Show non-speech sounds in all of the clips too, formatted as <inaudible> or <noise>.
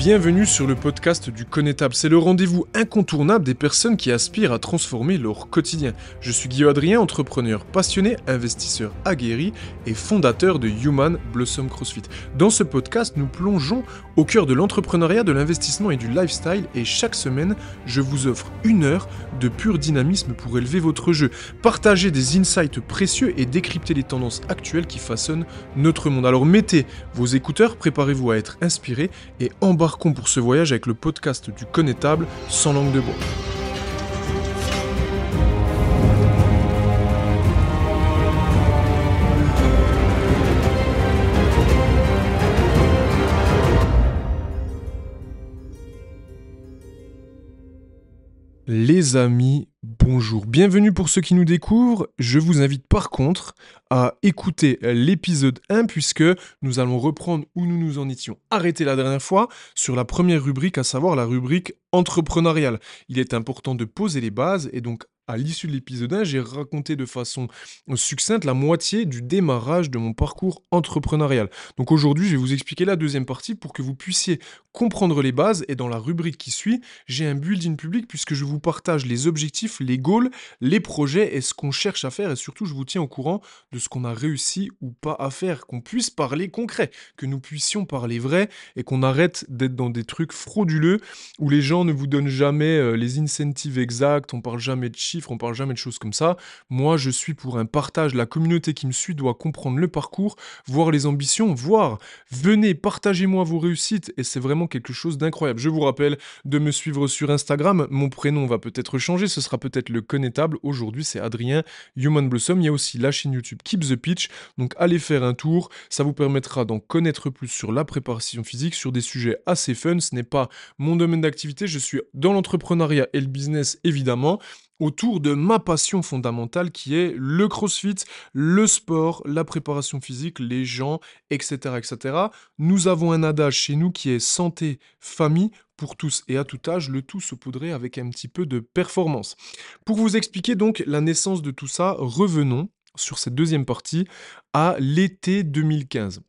Bienvenue sur le podcast du Connétable. C'est le rendez-vous incontournable des personnes qui aspirent à transformer leur quotidien. Je suis Guillaume Adrien, entrepreneur passionné, investisseur aguerri et fondateur de Human Blossom CrossFit. Dans ce podcast, nous plongeons au cœur de l'entrepreneuriat, de l'investissement et du lifestyle et chaque semaine, je vous offre une heure de pur dynamisme pour élever votre jeu, partager des insights précieux et décrypter les tendances actuelles qui façonnent notre monde. Alors mettez vos écouteurs, préparez-vous à être inspiré et embarquez pour ce voyage avec le podcast du connétable sans langue de bois. Les amis, bonjour. Bienvenue pour ceux qui nous découvrent. Je vous invite par contre à écouter l'épisode 1 puisque nous allons reprendre où nous nous en étions arrêtés la dernière fois sur la première rubrique, à savoir la rubrique entrepreneuriale. Il est important de poser les bases et donc à l'issue de l'épisode 1, j'ai raconté de façon succincte la moitié du démarrage de mon parcours entrepreneurial. Donc aujourd'hui, je vais vous expliquer la deuxième partie pour que vous puissiez comprendre les bases. Et dans la rubrique qui suit, j'ai un building public puisque je vous partage les objectifs, les goals, les projets et ce qu'on cherche à faire. Et surtout, je vous tiens au courant de ce qu'on a réussi ou pas à faire, qu'on puisse parler concret, que nous puissions parler vrai et qu'on arrête d'être dans des trucs frauduleux où les gens ne vous donnent jamais euh, les incentives exacts, on parle jamais de chiffres on parle jamais de choses comme ça. Moi, je suis pour un partage. La communauté qui me suit doit comprendre le parcours, voir les ambitions, voir. Venez, partagez-moi vos réussites et c'est vraiment quelque chose d'incroyable. Je vous rappelle de me suivre sur Instagram. Mon prénom va peut-être changer, ce sera peut-être le connétable. Aujourd'hui, c'est Adrien Human Blossom. Il y a aussi la chaîne YouTube Keep the Pitch. Donc, allez faire un tour. Ça vous permettra d'en connaître plus sur la préparation physique, sur des sujets assez fun. Ce n'est pas mon domaine d'activité. Je suis dans l'entrepreneuriat et le business, évidemment autour de ma passion fondamentale qui est le crossfit, le sport, la préparation physique, les gens, etc. etc. Nous avons un adage chez nous qui est santé, famille, pour tous et à tout âge, le tout saupoudré avec un petit peu de performance. Pour vous expliquer donc la naissance de tout ça, revenons sur cette deuxième partie à l'été 2015.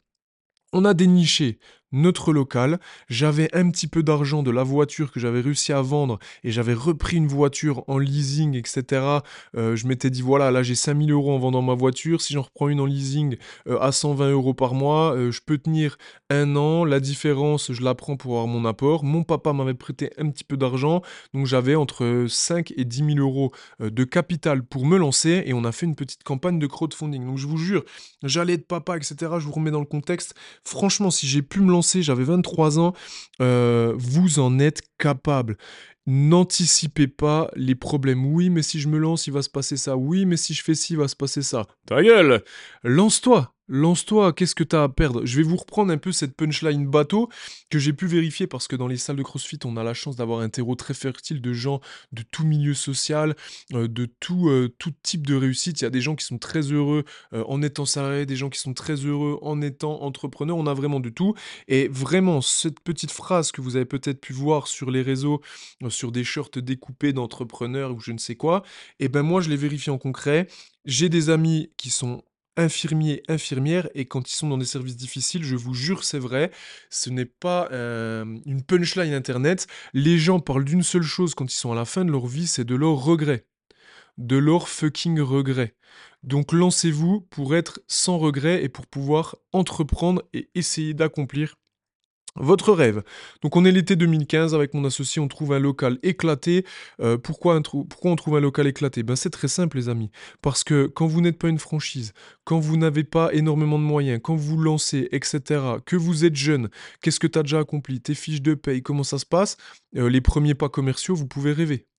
On a déniché notre local. J'avais un petit peu d'argent de la voiture que j'avais réussi à vendre et j'avais repris une voiture en leasing, etc. Euh, je m'étais dit, voilà, là j'ai 5000 euros en vendant ma voiture. Si j'en reprends une en leasing euh, à 120 euros par mois, euh, je peux tenir un an. La différence, je la prends pour avoir mon apport. Mon papa m'avait prêté un petit peu d'argent. Donc j'avais entre 5 et 10 000 euros de capital pour me lancer et on a fait une petite campagne de crowdfunding. Donc je vous jure, j'allais être papa, etc. Je vous remets dans le contexte. Franchement, si j'ai pu me lancer, j'avais 23 ans, euh, vous en êtes capable. N'anticipez pas les problèmes. Oui, mais si je me lance, il va se passer ça. Oui, mais si je fais ci, il va se passer ça. Ta gueule Lance-toi Lance-toi, qu'est-ce que t'as à perdre? Je vais vous reprendre un peu cette punchline bateau que j'ai pu vérifier parce que dans les salles de CrossFit, on a la chance d'avoir un terreau très fertile de gens de tout milieu social, euh, de tout, euh, tout type de réussite. Il y a des gens qui sont très heureux euh, en étant salariés, des gens qui sont très heureux en étant entrepreneurs. On a vraiment de tout. Et vraiment, cette petite phrase que vous avez peut-être pu voir sur les réseaux, sur des shirts découpés d'entrepreneurs ou je ne sais quoi, et eh ben moi, je l'ai vérifié en concret. J'ai des amis qui sont infirmiers, infirmières, et quand ils sont dans des services difficiles, je vous jure, c'est vrai, ce n'est pas euh, une punchline internet. Les gens parlent d'une seule chose quand ils sont à la fin de leur vie, c'est de leur regret. De leur fucking regret. Donc lancez-vous pour être sans regret et pour pouvoir entreprendre et essayer d'accomplir votre rêve. Donc on est l'été 2015 avec mon associé, on trouve un local éclaté. Euh, pourquoi, on trouve un local éclaté? Ben c'est très simple les amis. Parce que quand vous n'êtes pas une franchise, quand vous n'avez pas énormément de moyens, quand vous lancez, etc., que vous êtes jeune, qu'est-ce que tu as déjà accompli, tes fiches de paye, comment ça se passe, euh, les premiers pas commerciaux, vous pouvez rêver.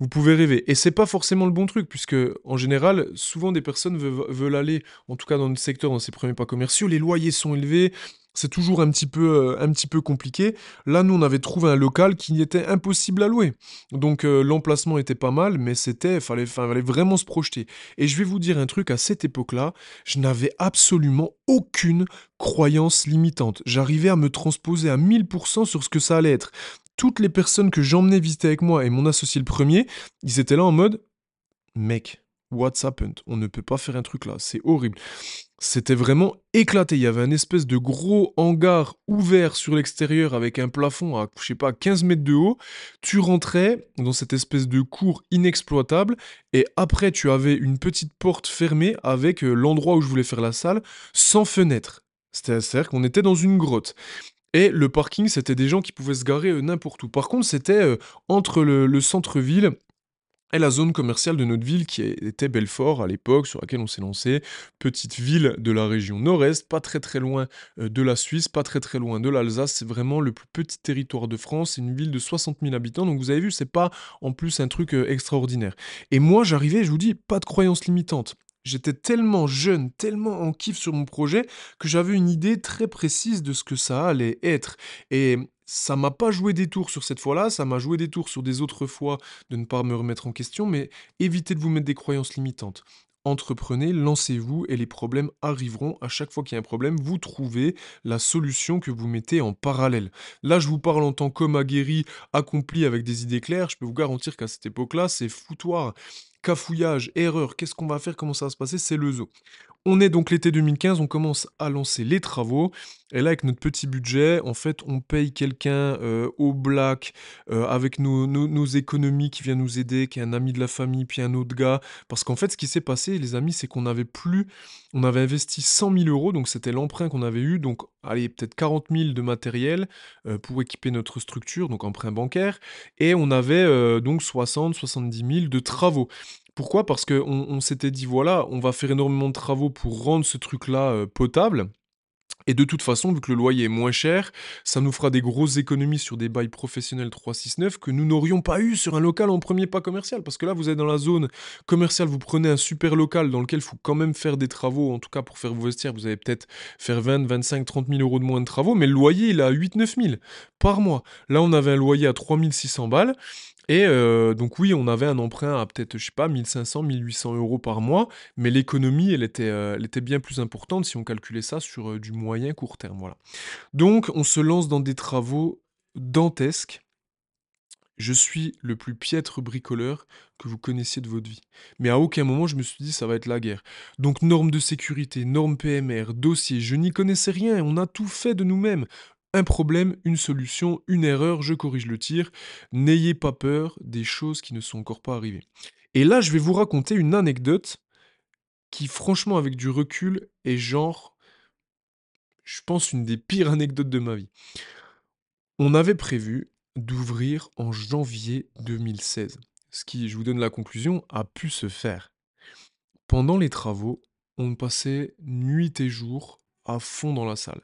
Vous pouvez rêver. Et c'est pas forcément le bon truc, puisque en général, souvent des personnes veulent, aller, en tout cas dans le secteur, dans ces premiers pas commerciaux, les loyers sont élevés, c'est toujours un petit, peu, euh, un petit peu compliqué. Là, nous, on avait trouvé un local qui était impossible à louer. Donc, euh, l'emplacement était pas mal, mais c'était, fallait, fallait vraiment se projeter. Et je vais vous dire un truc, à cette époque-là, je n'avais absolument aucune croyance limitante. J'arrivais à me transposer à 1000% sur ce que ça allait être. Toutes les personnes que j'emmenais visiter avec moi et mon associé le premier, ils étaient là en mode, mec, What's happened? On ne peut pas faire un truc là, c'est horrible. C'était vraiment éclaté. Il y avait un espèce de gros hangar ouvert sur l'extérieur avec un plafond à, je sais pas, 15 mètres de haut. Tu rentrais dans cette espèce de cour inexploitable et après tu avais une petite porte fermée avec euh, l'endroit où je voulais faire la salle sans fenêtre. C'est-à-dire qu'on était dans une grotte. Et le parking, c'était des gens qui pouvaient se garer euh, n'importe où. Par contre, c'était euh, entre le centre-ville et la zone commerciale de notre ville qui était Belfort à l'époque, sur laquelle on s'est lancé. Petite ville de la région nord-est, pas très très loin euh, de la Suisse, pas très très loin de l'Alsace. C'est vraiment le plus petit territoire de France. C'est une ville de 60 000 habitants. Donc vous avez vu, c'est pas en plus un truc extraordinaire. Et moi, j'arrivais, je vous dis, pas de croyances limitantes. J'étais tellement jeune, tellement en kiff sur mon projet que j'avais une idée très précise de ce que ça allait être. Et ça m'a pas joué des tours sur cette fois-là, ça m'a joué des tours sur des autres fois de ne pas me remettre en question, mais évitez de vous mettre des croyances limitantes. Entreprenez, lancez-vous et les problèmes arriveront. À chaque fois qu'il y a un problème, vous trouvez la solution que vous mettez en parallèle. Là, je vous parle en tant qu'homme aguerri, accompli avec des idées claires. Je peux vous garantir qu'à cette époque-là, c'est foutoir, cafouillage, erreur. Qu'est-ce qu'on va faire Comment ça va se passer C'est le zoo. On est donc l'été 2015, on commence à lancer les travaux. Et là, avec notre petit budget, en fait, on paye quelqu'un euh, au black euh, avec nos, économies qui vient nous aider, qui est un ami de la famille, puis un autre gars. Parce qu'en fait, ce qui s'est passé, les amis, c'est qu'on avait plus, on avait investi 100 000 euros, donc c'était l'emprunt qu'on avait eu, donc allez, peut-être 40 000 de matériel euh, pour équiper notre structure, donc emprunt bancaire, et on avait donc 60, 70 000 de travaux. Pourquoi? Parce qu'on on, s'était dit, voilà, on va faire énormément de travaux pour rendre ce truc-là euh, potable. Et de toute façon, vu que le loyer est moins cher, ça nous fera des grosses économies sur des bails professionnels 369 que nous n'aurions pas eu sur un local en premier pas commercial. Parce que là, vous êtes dans la zone commerciale, vous prenez un super local dans lequel il faut quand même faire des travaux, en tout cas pour faire vos vestiaires, vous allez peut-être faire 20, 25, 30 000 euros de moins de travaux, mais le loyer, il est à 8, 9 000 par mois. Là, on avait un loyer à 3600 balles, et euh, donc oui, on avait un emprunt à peut-être, je sais pas, 1500, 1800 euros par mois, mais l'économie, elle était, euh, elle était bien plus importante si on calculait ça sur euh, du moyen court terme, voilà. Donc on se lance dans des travaux dantesques. Je suis le plus piètre bricoleur que vous connaissiez de votre vie. Mais à aucun moment je me suis dit ça va être la guerre. Donc normes de sécurité, normes PMR, dossiers, je n'y connaissais rien, on a tout fait de nous-mêmes un problème, une solution, une erreur, je corrige le tir. N'ayez pas peur des choses qui ne sont encore pas arrivées. Et là, je vais vous raconter une anecdote qui, franchement, avec du recul, est genre, je pense, une des pires anecdotes de ma vie. On avait prévu d'ouvrir en janvier 2016. Ce qui, je vous donne la conclusion, a pu se faire. Pendant les travaux, on passait nuit et jour à fond dans la salle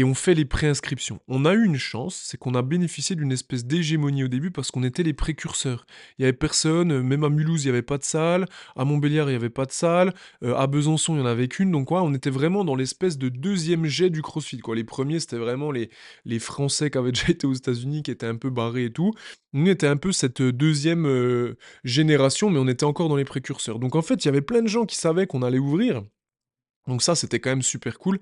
et on fait les préinscriptions. On a eu une chance, c'est qu'on a bénéficié d'une espèce d'hégémonie au début parce qu'on était les précurseurs. Il y avait personne, euh, même à Mulhouse, il n'y avait pas de salle, à Montbéliard, il n'y avait pas de salle, euh, à Besançon, il n'y en avait qu'une, donc on était vraiment dans l'espèce de deuxième jet du CrossFit. Les premiers, c'était vraiment les, les Français qui avaient <laughs> déjà été aux États-Unis, qui étaient un peu barrés et tout. Nous, on était un peu cette deuxième euh, génération, mais on était encore dans les précurseurs. Donc en fait, il y avait plein de gens qui savaient qu'on allait ouvrir, donc ça, c'était quand même super cool.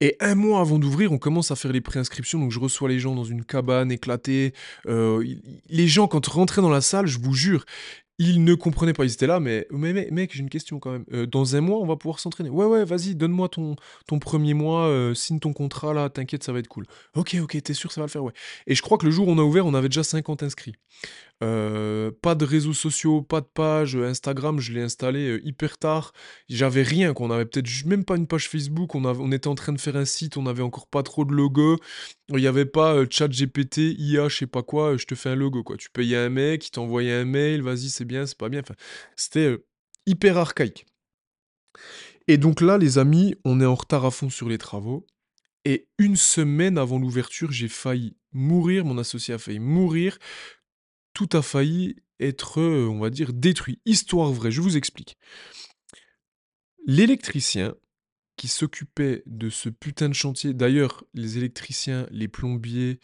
Et un mois avant d'ouvrir, on commence à faire les préinscriptions. Donc je reçois les gens dans une cabane éclatée. Euh, les gens, quand rentraient dans la salle, je vous jure, ils ne comprenaient pas. Ils étaient là, mais, mais mec, j'ai une question quand même. Euh, dans un mois, on va pouvoir s'entraîner. Ouais, ouais, vas-y, donne-moi ton, ton premier mois, euh, signe ton contrat là, t'inquiète, ça va être cool. Ok, ok, t'es sûr, ça va le faire, ouais. Et je crois que le jour où on a ouvert, on avait déjà 50 inscrits. Euh, pas de réseaux sociaux, pas de page. Instagram, je l'ai installé euh, hyper tard. J'avais rien, qu'on avait peut-être même pas une page Facebook. On, était en train de faire un site, on avait encore pas trop de logo. Il n'y avait pas euh, chat GPT, IA, je sais pas quoi, je te fais un logo, quoi. Tu payais un mec, il t'envoyait un mail, vas-y, c'est bien, c'est pas bien. Enfin, c'était hyper archaïque. Et donc là, les amis, on est en retard à fond sur les travaux. Et une semaine avant l'ouverture, j'ai failli mourir, mon associé a failli mourir tout a failli être, euh, on va dire, détruit. Histoire vraie, je vous explique. L'électricien qui s'occupait de ce putain de chantier, d'ailleurs, les électriciens, les plombiers,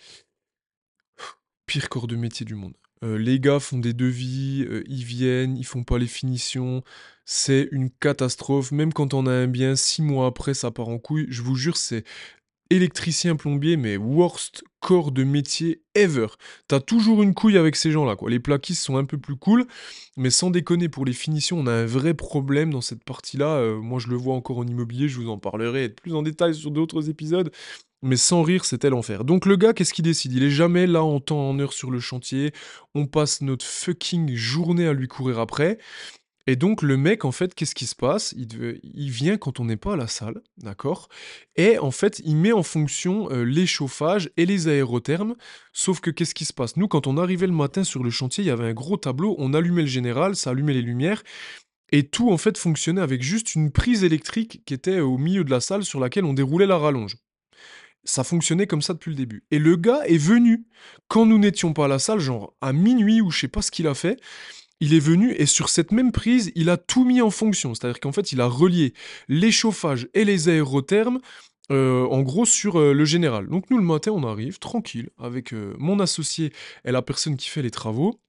pire corps de métier du monde. Euh, les gars font des devis, euh, ils viennent, ils font pas les finitions, c'est une catastrophe. Même quand on a un bien, six mois après, ça part en couille. Je vous jure, c'est électricien plombier, mais worst corps de métier ever. T'as toujours une couille avec ces gens-là, quoi. Les plaquistes sont un peu plus cool, mais sans déconner, pour les finitions, on a un vrai problème dans cette partie-là. Euh, moi, je le vois encore en immobilier, je vous en parlerai plus en détail sur d'autres épisodes. Mais sans rire, c'était l'enfer. Donc le gars, qu'est-ce qu'il décide? Il est jamais là en temps, en heure sur le chantier. On passe notre fucking journée à lui courir après. Et donc le mec, en fait, qu'est-ce qui se passe? Il, vient quand on n'est pas à la salle, d'accord? Et en fait, il met en fonction euh, les chauffages et les aérothermes. Sauf que qu'est-ce qui se passe? Nous, quand on arrivait le matin sur le chantier, il y avait un gros tableau, on allumait le général, ça allumait les lumières. Et tout, en fait, fonctionnait avec juste une prise électrique qui était au milieu de la salle sur laquelle on déroulait la rallonge. Ça fonctionnait comme ça depuis le début. Et le gars est venu quand nous n'étions pas à la salle, genre à minuit ou je sais pas ce qu'il a fait il est venu et sur cette même prise, il a tout mis en fonction. C'est-à-dire qu'en fait, il a relié les chauffages et les aérothermes, euh, en gros, sur euh, le général. Donc nous, le matin, on arrive tranquille avec euh, mon associé et la personne qui fait les travaux.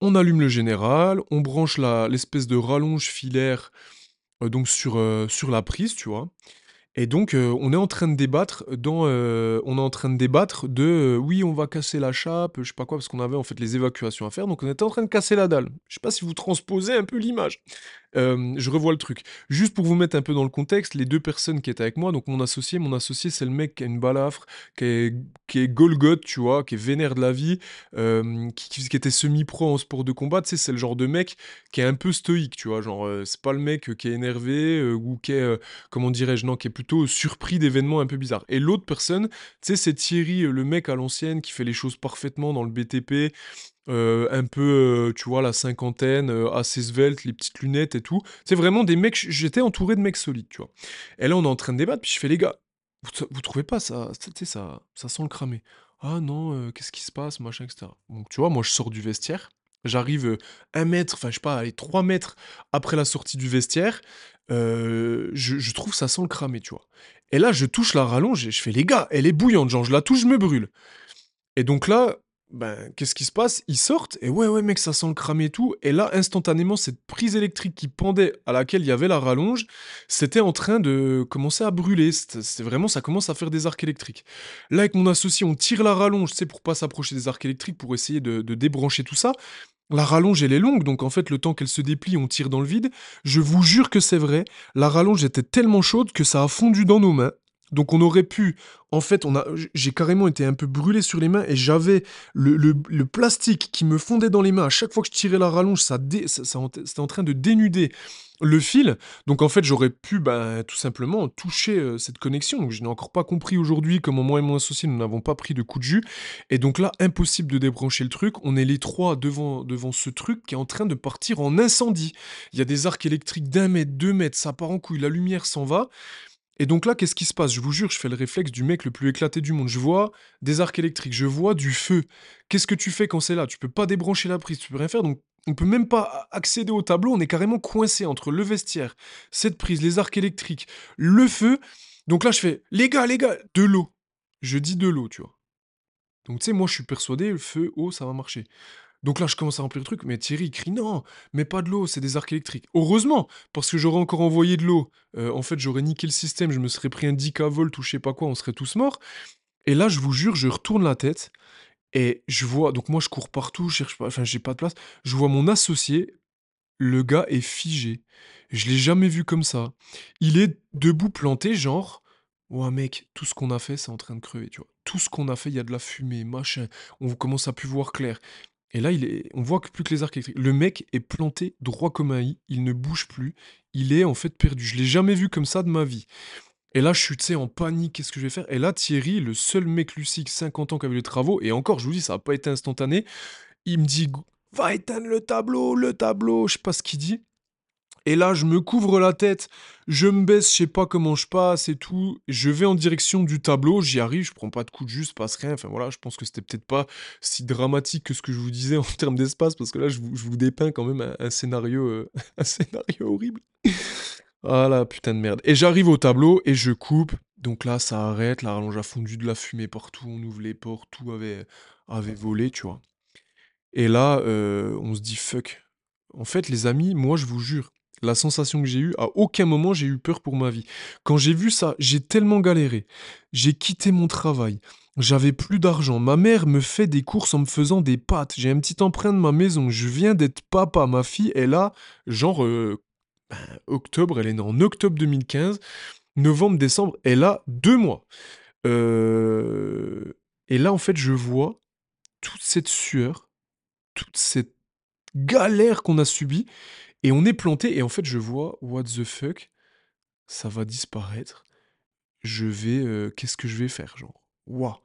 On allume le général, on branche l'espèce de rallonge filaire donc sur, sur la prise, tu vois. Et donc, on est en train de débattre dans, on est en train de débattre de, oui, on va casser la chape, je sais pas quoi, parce qu'on avait en fait les évacuations à faire, donc on était en train de casser la dalle. Je sais pas si vous transposez un peu l'image. je revois le truc. Juste pour vous mettre un peu dans le contexte, les deux personnes qui étaient avec moi, donc mon associé, mon associé, c'est le mec qui a une balafre, qui est, qui est Golgoth, tu vois, qui est vénère de la vie, qui, qui, était semi-pro en sport de combat, tu sais, c'est le genre de mec qui est un peu stoïque, tu vois, genre, c'est pas le mec qui est énervé ou qui est, comment dirais-je, non, qui est plutôt surpris d'événements un peu bizarres. Et l'autre personne, tu sais, c'est Thierry, le mec à l'ancienne, qui fait les choses parfaitement dans le BTP, euh, un peu, euh, tu vois, la cinquantaine, euh, assez svelte, les petites lunettes et tout. C'est vraiment des mecs, j'étais entouré de mecs solides, tu vois. Et là, on est en train de débattre, puis je fais, les gars, vous, trouvez pas ça, ça, ça sent le cramer. Ah non, qu'est-ce qui se passe, machin, etc. Donc, tu vois, moi, je sors du vestiaire, j'arrive un mètre, enfin, je sais pas, allez, trois mètres après la sortie du vestiaire, je, je trouve ça sent le cramer, tu vois. Et là, je touche la rallonge et je fais, les gars, elle est bouillante, genre, je la touche, je me brûle. Et donc là, ben, qu'est-ce qui se passe? Ils sortent, et ouais, ouais, mec, ça sent le cramer et tout. Et là, instantanément, cette prise électrique qui pendait, à laquelle il y avait la rallonge, c'était en train de commencer à brûler. C'est vraiment, ça commence à faire des arcs électriques. Là, avec mon associé, on tire la rallonge, c'est pour pas s'approcher des arcs électriques, pour essayer de, de débrancher tout ça. La rallonge, elle est longue, donc en fait, le temps qu'elle se déplie, on tire dans le vide. Je vous jure que c'est vrai. La rallonge était tellement chaude que ça a fondu dans nos mains. Donc on aurait pu, en fait, on a, j'ai carrément été un peu brûlé sur les mains et j'avais le, plastique qui me fondait dans les mains. À chaque fois que je tirais la rallonge, ça, c'était en train de dénuder le fil. Donc en fait, j'aurais pu ben, tout simplement toucher euh, cette connexion. Donc je n'ai encore pas compris aujourd'hui comment moi et mon associé, nous n'avons pas pris de coup de jus. Et donc là, impossible de débrancher le truc. On est les trois devant, devant ce truc qui est en train de partir en incendie. Il y a des arcs électriques d'un mètre, deux mètres, ça part en couille, la lumière s'en va. Et donc là, qu'est-ce qui se passe? Je vous jure, je fais le réflexe du mec le plus éclaté du monde. Je vois des arcs électriques, je vois du feu. Qu'est-ce que tu fais quand c'est là? Tu peux pas débrancher la prise, tu peux rien faire. Donc on peut même pas accéder au tableau, on est carrément coincé entre le vestiaire, cette prise, les arcs électriques, le feu. Donc là, je fais les gars, les gars, de l'eau. Je dis de l'eau, tu vois. Donc tu sais, moi je suis persuadé, le feu, eau, ça va marcher. Donc là, je commence à remplir le truc, mais Thierry crie non, mais pas de l'eau, c'est des arcs électriques. Heureusement, parce que j'aurais encore envoyé de l'eau. Euh, en fait, j'aurais niqué le système, je me serais pris un 10 volt ou je sais pas quoi, on serait tous morts. Et là, je vous jure, je retourne la tête et je vois, donc moi je cours partout, je cherche pas, enfin j'ai pas de place. Je vois mon associé, le gars est figé. Je l'ai jamais vu comme ça. Il est debout planté, genre, ouais mec, tout ce qu'on a fait, c'est en train de crever, tu vois. Tout ce qu'on a fait, il y a de la fumée, machin. On commence à plus voir clair. Et là, il est, on voit que plus que les arcs électriques. Le mec est planté droit comme un i, il ne bouge plus, il est en fait perdu. Je l'ai jamais vu comme ça de ma vie. Et là, je suis, en panique, qu'est-ce que je vais faire? Et là, Thierry, le seul mec lucide, 50 ans, qui avait les travaux, et encore, je vous dis, ça n'a pas été instantané, il me dit, va éteindre le tableau, le tableau, je sais pas ce qu'il dit. Et là, je me couvre la tête, je me baisse, je sais pas comment je passe et tout. Je vais en direction du tableau, j'y arrive, je prends pas de coup de jus, passe rien. Enfin voilà, je pense que c'était peut-être pas si dramatique que ce que je vous disais <laughs> en termes d'espace, parce que là, je vous, dépeins quand même un, scénario, euh, <laughs> un scénario horrible. Ah la putain de merde. Et j'arrive au tableau et je coupe. Donc là, ça arrête, la rallonge a fondu de la fumée partout, on ouvre les portes, tout avait, volé, tu vois. Et là, euh, on se dit fuck. En fait, les amis, moi je vous jure, la sensation que j'ai eue, à aucun moment j'ai eu peur pour ma vie. Quand j'ai vu ça, j'ai tellement galéré. J'ai quitté mon travail. J'avais plus d'argent. Ma mère me fait des courses en me faisant des pâtes. J'ai un petit emprunt de ma maison. Je viens d'être papa. Ma fille est là, genre euh, ben, octobre. Elle est née en octobre 2015. Novembre, décembre, elle a deux mois. Euh, et là, en fait, je vois toute cette sueur, toute cette galère qu'on a subie. Et on est planté. Et en fait, je vois, what the fuck, ça va disparaître. Je vais, euh, qu'est-ce que je vais faire, genre? Waouh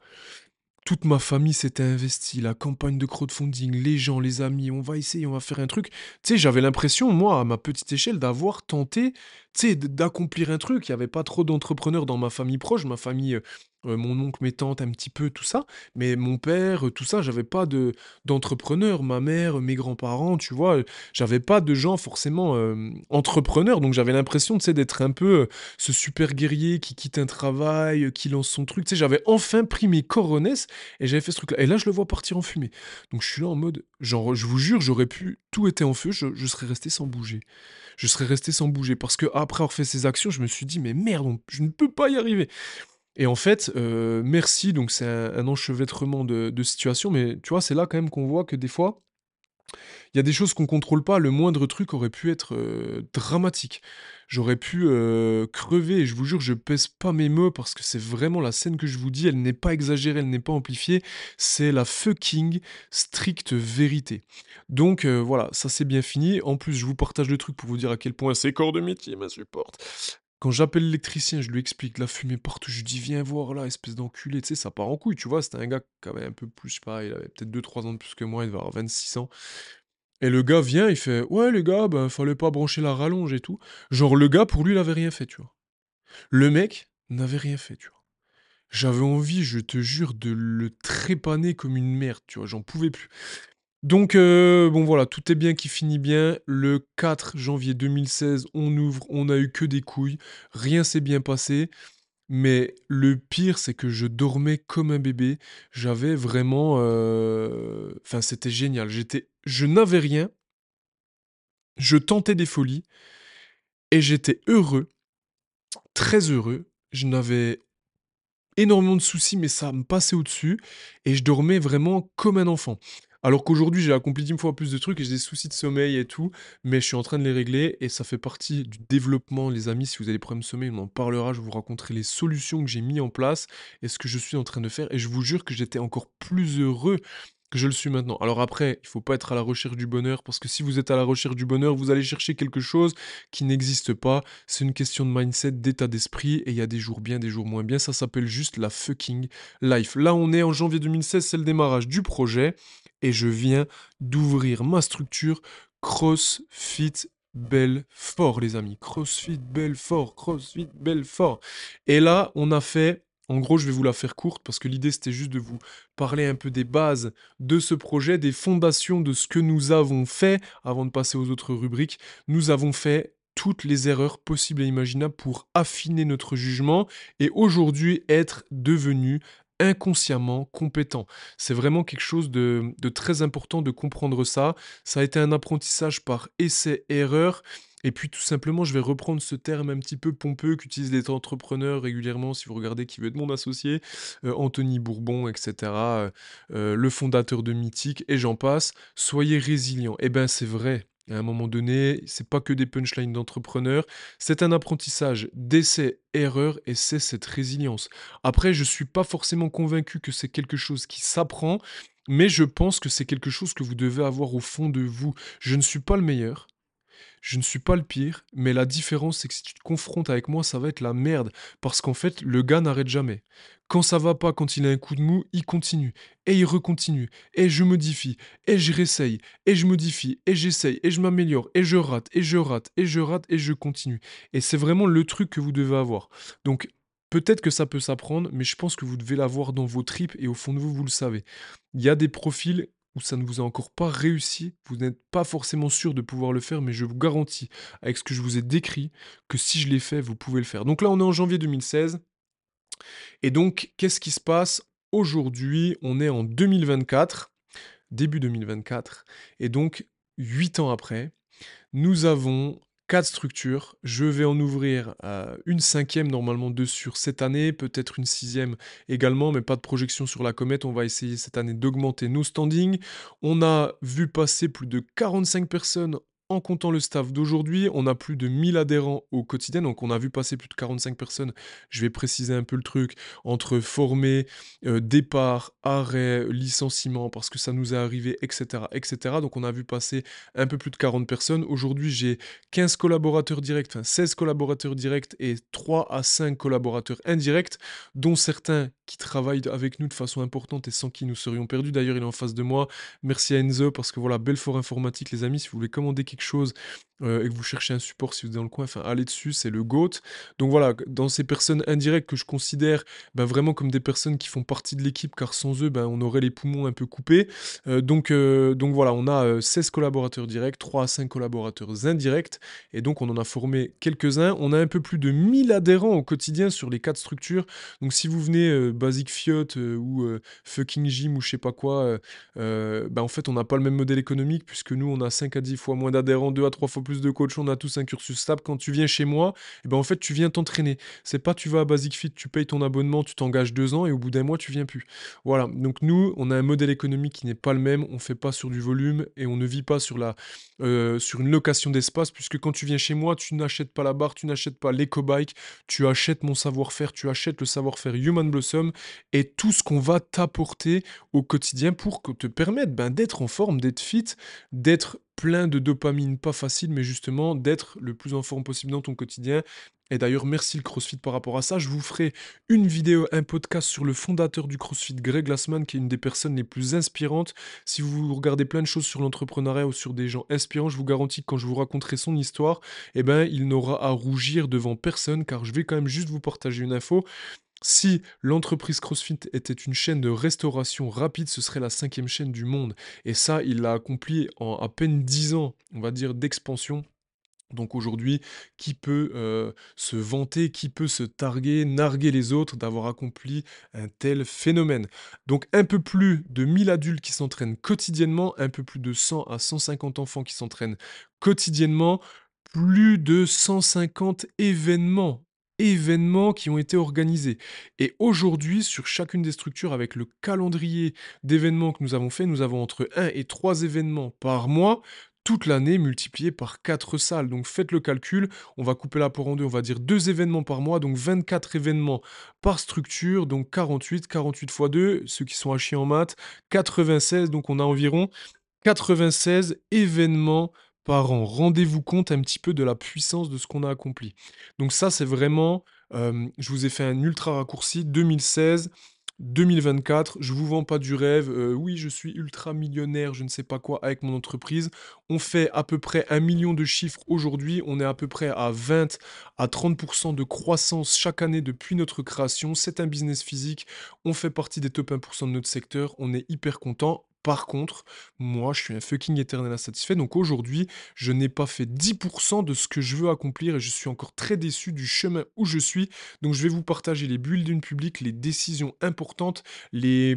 toute ma famille s'était investie, la campagne de crowdfunding, les gens, les amis, on va essayer, on va faire un truc. Tu sais, j'avais l'impression, moi, à ma petite échelle, d'avoir tenté, tu sais, d'accomplir un truc. Il n'y avait pas trop d'entrepreneurs dans ma famille proche, ma famille euh, euh, mon oncle, mes tantes, un petit peu, tout ça. Mais mon père, tout ça, j'avais pas de d'entrepreneurs. Ma mère, mes grands-parents, tu vois, j'avais pas de gens forcément euh, entrepreneurs. Donc j'avais l'impression, tu sais, d'être un peu euh, ce super guerrier qui quitte un travail, qui lance son truc. Tu sais, j'avais enfin pris mes coronets et j'avais fait ce truc-là. Et là, je le vois partir en fumée. Donc je suis là en mode, genre, je vous jure, j'aurais pu, tout était en feu, je, je serais resté sans bouger. Je serais resté sans bouger. Parce que après avoir fait ces actions, je me suis dit, mais merde, je ne peux pas y arriver. Et en fait, euh, merci, donc c'est un, enchevêtrement de, situations, mais tu vois, c'est là quand même qu'on voit que des fois, il y a des choses qu'on contrôle pas, le moindre truc aurait pu être euh, dramatique. J'aurais pu euh, crever, et je vous jure, je pèse pas mes mots parce que c'est vraiment la scène que je vous dis, elle n'est pas exagérée, elle n'est pas amplifiée, c'est la fucking stricte vérité. Donc voilà, ça c'est bien fini. En plus, je vous partage le truc pour vous dire à quel point ces corps de métier m'insupportent. Quand j'appelle l'électricien, je lui explique la fumée partout, je lui dis viens voir là, espèce d'enculé, tu sais, ça part en couille, tu vois, c'était un gars qui avait un peu plus, pas, il avait peut-être 2-3 ans de plus que moi, il devait avoir 26 ans. Et le gars vient, il fait ouais les gars, ben fallait pas brancher la rallonge et tout. Genre le gars, pour lui, il avait rien fait, tu vois. Le mec n'avait rien fait, tu vois. J'avais envie, je te jure, de le trépaner comme une merde, tu vois, j'en pouvais plus. Donc, euh, bon voilà, tout est bien qui finit bien. Le 4 janvier 2016, on ouvre, on n'a eu que des couilles, rien s'est bien passé. Mais le pire, c'est que je dormais comme un bébé. J'avais vraiment... euh, Enfin, c'était génial. J'étais... Je n'avais rien. Je tentais des folies. Et j'étais heureux. Très heureux. Je n'avais énormément de soucis, mais ça me passait au-dessus. Et je dormais vraiment comme un enfant. Alors qu'aujourd'hui, j'ai accompli dix fois plus de trucs et j'ai des soucis de sommeil et tout, mais je suis en train de les régler et ça fait partie du développement, les amis. Si vous avez des problèmes de sommeil, on en parlera. Je vous raconterai les solutions que j'ai mis en place et ce que je suis en train de faire. Et je vous jure que j'étais encore plus heureux que je le suis maintenant. Alors après, il faut pas être à la recherche du bonheur, parce que si vous êtes à la recherche du bonheur, vous allez chercher quelque chose qui n'existe pas. C'est une question de mindset, d'état d'esprit, et il y a des jours bien, des jours moins bien. Ça s'appelle juste la fucking life. Là, on est en janvier 2016, c'est le démarrage du projet, et je viens d'ouvrir ma structure CrossFit Belfort, les amis. CrossFit Belfort, CrossFit Belfort. Et là, on a fait en gros, je vais vous la faire courte parce que l'idée c'était juste de vous parler un peu des bases de ce projet, des fondations de ce que nous avons fait avant de passer aux autres rubriques. Nous avons fait toutes les erreurs possibles et imaginables pour affiner notre jugement et aujourd'hui être devenu inconsciemment compétent. C'est vraiment quelque chose de, très important de comprendre ça. Ça a été un apprentissage par essai-erreur. Et puis tout simplement, je vais reprendre ce terme un petit peu pompeux qu'utilisent les entrepreneurs régulièrement, si vous regardez qui veut être mon associé, euh, Anthony Bourbon, etc., euh, euh, le fondateur de Mythique, et j'en passe. Soyez résilient. Eh bien, c'est vrai. À un moment donné, c'est pas que des punchlines d'entrepreneurs, c'est un apprentissage d'essai, erreur et c'est cette résilience. Après, je suis pas forcément convaincu que c'est quelque chose qui s'apprend, mais je pense que c'est quelque chose que vous devez avoir au fond de vous. Je ne suis pas le meilleur, je ne suis pas le pire, mais la différence, c'est que si tu te confrontes avec moi, ça va être la merde. Parce qu'en fait, le gars n'arrête jamais. Quand ça va pas, quand il a un coup de mou, il continue. Et il recontinue. Et je modifie. Et je réessaye. Et je modifie. Et j'essaye. Et je m'améliore. Et je rate. Et je rate. Et je rate. Et je continue. Et c'est vraiment le truc que vous devez avoir. Donc, Peut-être que ça peut s'apprendre, mais je pense que vous devez l'avoir dans vos tripes et au fond de vous, vous le savez. Il y a des profils ça ne vous a encore pas réussi, vous n'êtes pas forcément sûr de pouvoir le faire, mais je vous garantis, avec ce que je vous ai décrit, que si je l'ai fait, vous pouvez le faire. Donc là, on est en janvier 2016. Et donc, qu'est-ce qui se passe? Aujourd'hui, on est en 2024, début 2024. Et donc, huit ans après, nous avons quatre structures. Je vais en ouvrir euh, une cinquième normalement deux sur cette année, peut-être une sixième également, mais pas de projection sur la comète. On va essayer cette année d'augmenter nos standings. On a vu passer plus de 45 personnes en comptant le staff d'aujourd'hui, on a plus de 1000 adhérents au quotidien, donc on a vu passer plus de 45 personnes. Je vais préciser un peu le truc entre former, euh, départ, arrêt, licenciement, parce que ça nous est arrivé, etc., etc. Donc on a vu passer un peu plus de 40 personnes. Aujourd'hui, j'ai 15 collaborateurs directs, enfin 16 collaborateurs directs et 3 à 5 collaborateurs indirects, dont certains qui travaillent avec nous de façon importante et sans qui nous serions perdus. D'ailleurs, il est en face de moi. Merci à Enzo, parce que voilà, Belfort Informatique, les amis, si vous voulez commander quelque chose euh, et que vous cherchez un support si vous êtes dans le coin, enfin allez dessus, c'est le GOAT. Donc voilà, dans ces personnes indirectes que je considère ben, vraiment comme des personnes qui font partie de l'équipe, car sans eux, ben, on aurait les poumons un peu coupés. Euh, donc, euh, donc voilà, on a 16 collaborateurs directs, 3 à 5 collaborateurs indirects, et donc on en a formé quelques-uns. On a un peu plus de 1000 adhérents au quotidien sur les quatre structures. Donc si vous venez Basic Fiat ou Fucking Gym ou je sais pas quoi, ben, en fait on n'a pas le même modèle économique puisque nous on a 5 à 10 fois moins d'adhérents, 2 à 3 fois plus de coach, on a tous un cursus stable. Quand tu viens chez moi, eh ben en fait, tu viens t'entraîner. C'est pas tu vas à Basic Fit, tu payes ton abonnement, tu t'engages deux ans et au bout d'un mois, tu viens plus. Voilà. Donc nous, on a un modèle économique qui n'est pas le même. On fait pas sur du volume et on ne vit pas sur la euh, sur une location d'espace puisque quand tu viens chez moi, tu n'achètes pas la barre, tu n'achètes pas l'éco-bike, tu achètes mon savoir-faire, tu achètes le savoir-faire Human Blossom et tout ce qu'on va t'apporter au quotidien pour te permettre ben, d'être en forme, d'être fit, d'être plein de dopamine, pas facile, mais justement d'être le plus en forme possible dans ton quotidien. Et d'ailleurs, merci le CrossFit par rapport à ça. Je vous ferai une vidéo, un podcast sur le fondateur du CrossFit, Greg Glassman, qui est une des personnes les plus inspirantes. Si vous regardez plein de choses sur l'entrepreneuriat ou sur des gens inspirants, je vous garantis que quand je vous raconterai son histoire, eh ben, il n'aura à rougir devant personne, car je vais quand même juste vous partager une info. Si l'entreprise CrossFit était une chaîne de restauration rapide, ce serait la cinquième chaîne du monde. Et ça, il l'a accompli en à peine dix ans, on va dire, d'expansion. Donc aujourd'hui, qui peut euh, se vanter, qui peut se targuer, narguer les autres d'avoir accompli un tel phénomène? Donc un peu plus de 1000 adultes qui s'entraînent quotidiennement, un peu plus de 100 à 150 enfants qui s'entraînent quotidiennement, plus de 150 événements événements qui ont été organisés. Et aujourd'hui, sur chacune des structures, avec le calendrier d'événements que nous avons fait, nous avons entre 1 et 3 événements par mois, toute l'année multiplié par 4 salles. Donc faites le calcul, on va couper la pour en deux, on va dire 2 événements par mois, donc 24 événements par structure, donc 48, 48 fois 2, ceux qui sont à chier en maths, 96, donc on a environ 96 événements par. Rendez-vous compte un petit peu de la puissance de ce qu'on a accompli. Donc ça, c'est vraiment, je vous ai fait un ultra raccourci, 2016. 2024, je vous vends pas du rêve, oui, je suis ultra millionnaire, je ne sais pas quoi avec mon entreprise. On fait à peu près un million de chiffres aujourd'hui, on est à peu près à 20 à 30% de croissance chaque année depuis notre création. C'est un business physique, on fait partie des top 1% de notre secteur, on est hyper content. Par contre, moi, je suis un fucking éternel insatisfait. Donc aujourd'hui, je n'ai pas fait 10% de ce que je veux accomplir et je suis encore très déçu du chemin où je suis. Donc je vais vous partager les bulles d'une public, les décisions importantes, les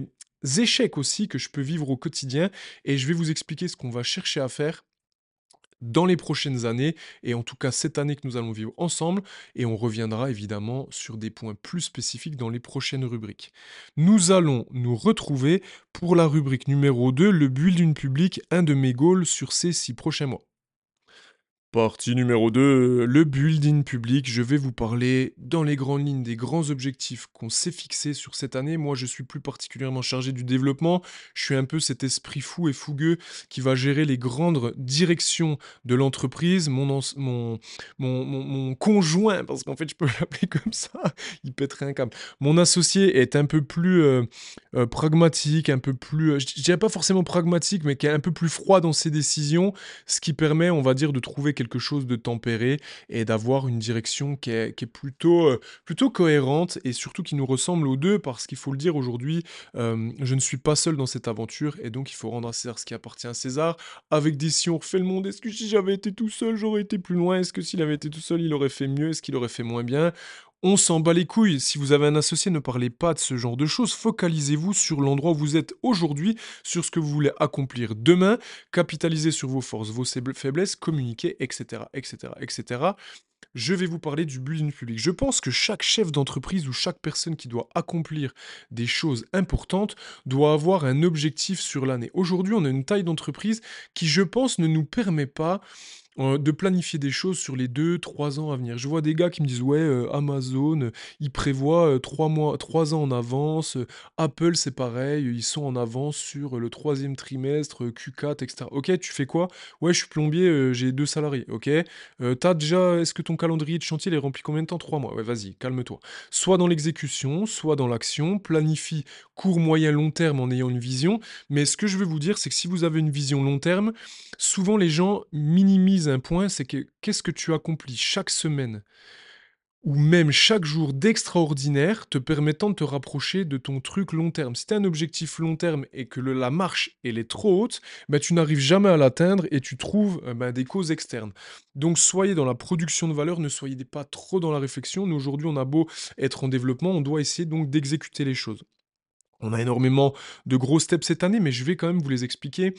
échecs aussi que je peux vivre au quotidien et je vais vous expliquer ce qu'on va chercher à faire dans les prochaines années, et en tout cas cette année que nous allons vivre ensemble, et on reviendra évidemment sur des points plus spécifiques dans les prochaines rubriques. Nous allons nous retrouver pour la rubrique numéro 2, le build d'une public, un de mes goals sur ces six prochains mois. Partie numéro 2, le building public. Je vais vous parler dans les grandes lignes des grands objectifs qu'on s'est fixés sur cette année. Moi, je suis plus particulièrement chargé du développement. Je suis un peu cet esprit fou et fougueux qui va gérer les grandes directions de l'entreprise. Mon, mon, mon, conjoint, parce qu'en fait, je peux <laughs> l'appeler comme ça, il pèterait un câble. Mon associé est un peu plus euh, euh, pragmatique, un peu plus, euh, je dirais pas forcément pragmatique, mais qui est un peu plus froid dans ses décisions, ce qui permet, on va dire, de trouver quelque chose de tempéré et d'avoir une direction qui est, plutôt, euh, plutôt cohérente et surtout qui nous ressemble aux deux parce qu'il faut le dire aujourd'hui, euh, je ne suis pas seul dans cette aventure et donc il faut rendre à César ce qui appartient à César. Avec des si on refait le monde, est-ce que si j'avais été tout seul, j'aurais été plus loin? Est-ce que s'il avait été tout seul, il aurait fait mieux? Est-ce qu'il aurait fait moins bien? On s'en bat les couilles. Si vous avez un associé, ne parlez pas de ce genre de choses. Focalisez-vous sur l'endroit où vous êtes aujourd'hui, sur ce que vous voulez accomplir demain. Capitalisez sur vos forces, vos faiblesses, communiquez, etc., etc., etc. Je vais vous parler du business public. Je pense que chaque chef d'entreprise ou chaque personne qui doit accomplir des choses importantes doit avoir un objectif sur l'année. Aujourd'hui, on a une taille d'entreprise qui, je pense, ne nous permet pas euh, de planifier des choses sur les 2-3 ans à venir. Je vois des gars qui me disent ouais euh, Amazon, euh, ils prévoient 3 mois, 3 ans en avance. Apple c'est pareil, ils sont en avance sur le troisième trimestre, Q4, etc. Ok, tu fais quoi? Ouais, je suis plombier, j'ai deux salariés. Ok, t'as déjà, est-ce que ton calendrier de chantier est rempli combien de temps? 3 mois. Ouais, vas-y, calme-toi. Soit dans l'exécution, soit dans l'action. Planifie court, moyen, long terme en ayant une vision. Mais ce que je veux vous dire, c'est que si vous avez une vision long terme, souvent les gens minimisent point, c'est que qu'est-ce que tu accomplis chaque semaine ou même chaque jour d'extraordinaire te permettant de te rapprocher de ton truc long terme? Si tu as un objectif long terme et que la marche elle est trop haute, bah, tu n'arrives jamais à l'atteindre et tu trouves bah, des causes externes. Donc soyez dans la production de valeur, ne soyez pas trop dans la réflexion. Aujourd'hui on a beau être en développement, on doit essayer donc d'exécuter les choses. On a énormément de gros steps cette année, mais je vais quand même vous les expliquer.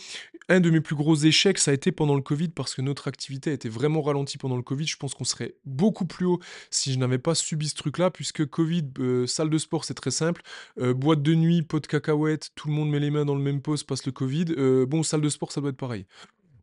Un de mes plus gros échecs, ça a été pendant le Covid, parce que notre activité a été vraiment ralentie pendant le Covid. Je pense qu'on serait beaucoup plus haut si je n'avais pas subi ce truc-là, puisque Covid, euh, salle de sport, c'est très simple. Euh, boîte de nuit, pot de cacahuètes, tout le monde met les mains dans le même poste, passe le Covid. Euh, bon, salle de sport, ça doit être pareil.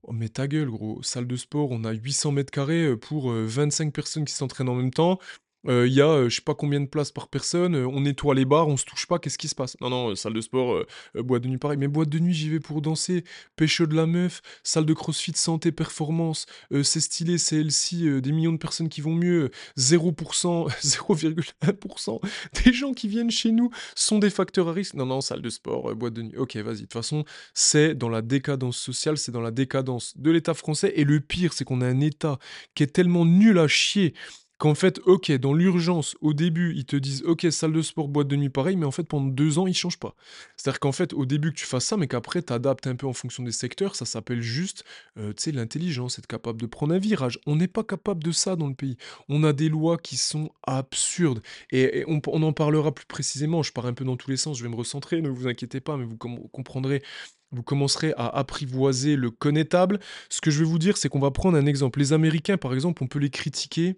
Oh, mais ta gueule, gros. Salle de sport, on a 800 mètres carrés pour 25 personnes qui s'entraînent en même temps. Il y a, je sais pas combien de places par personne, on nettoie les bars, on se touche pas, qu'est-ce qui se passe? Non, non, salle de sport, boîte de nuit pareil, mais boîte de nuit, j'y vais pour danser, pécho de la meuf, salle de crossfit santé performance, c'est stylé, c'est healthy, des millions de personnes qui vont mieux, 0% 0,1% <laughs> des gens qui viennent chez nous sont des facteurs à risque. Non, non, salle de sport, boîte de nuit. OK, vas-y, de toute façon, c'est dans la décadence sociale, c'est dans la décadence de l'État français et le pire, c'est qu'on a un État qui est tellement nul à chier Qu'en fait, OK, dans l'urgence, au début, ils te disent: «OK, salle de sport, boîte de nuit, pareil», mais en fait, pendant deux ans, ils changent pas. C'est-à-dire qu'en fait, au début, que tu fasses ça, mais qu'après, tu adaptes un peu en fonction des secteurs, ça s'appelle juste, euh, tu sais, l'intelligence, être capable de prendre un virage. On n'est pas capable de ça dans le pays. On a des lois qui sont absurdes et on en parlera plus précisément. Je pars un peu dans tous les sens, je vais me recentrer, ne vous inquiétez pas, mais vous comprendrez vous commencerez à apprivoiser le connétable. Ce que je vais vous dire, c'est qu'on va prendre un exemple. Les Américains, par exemple, on peut les critiquer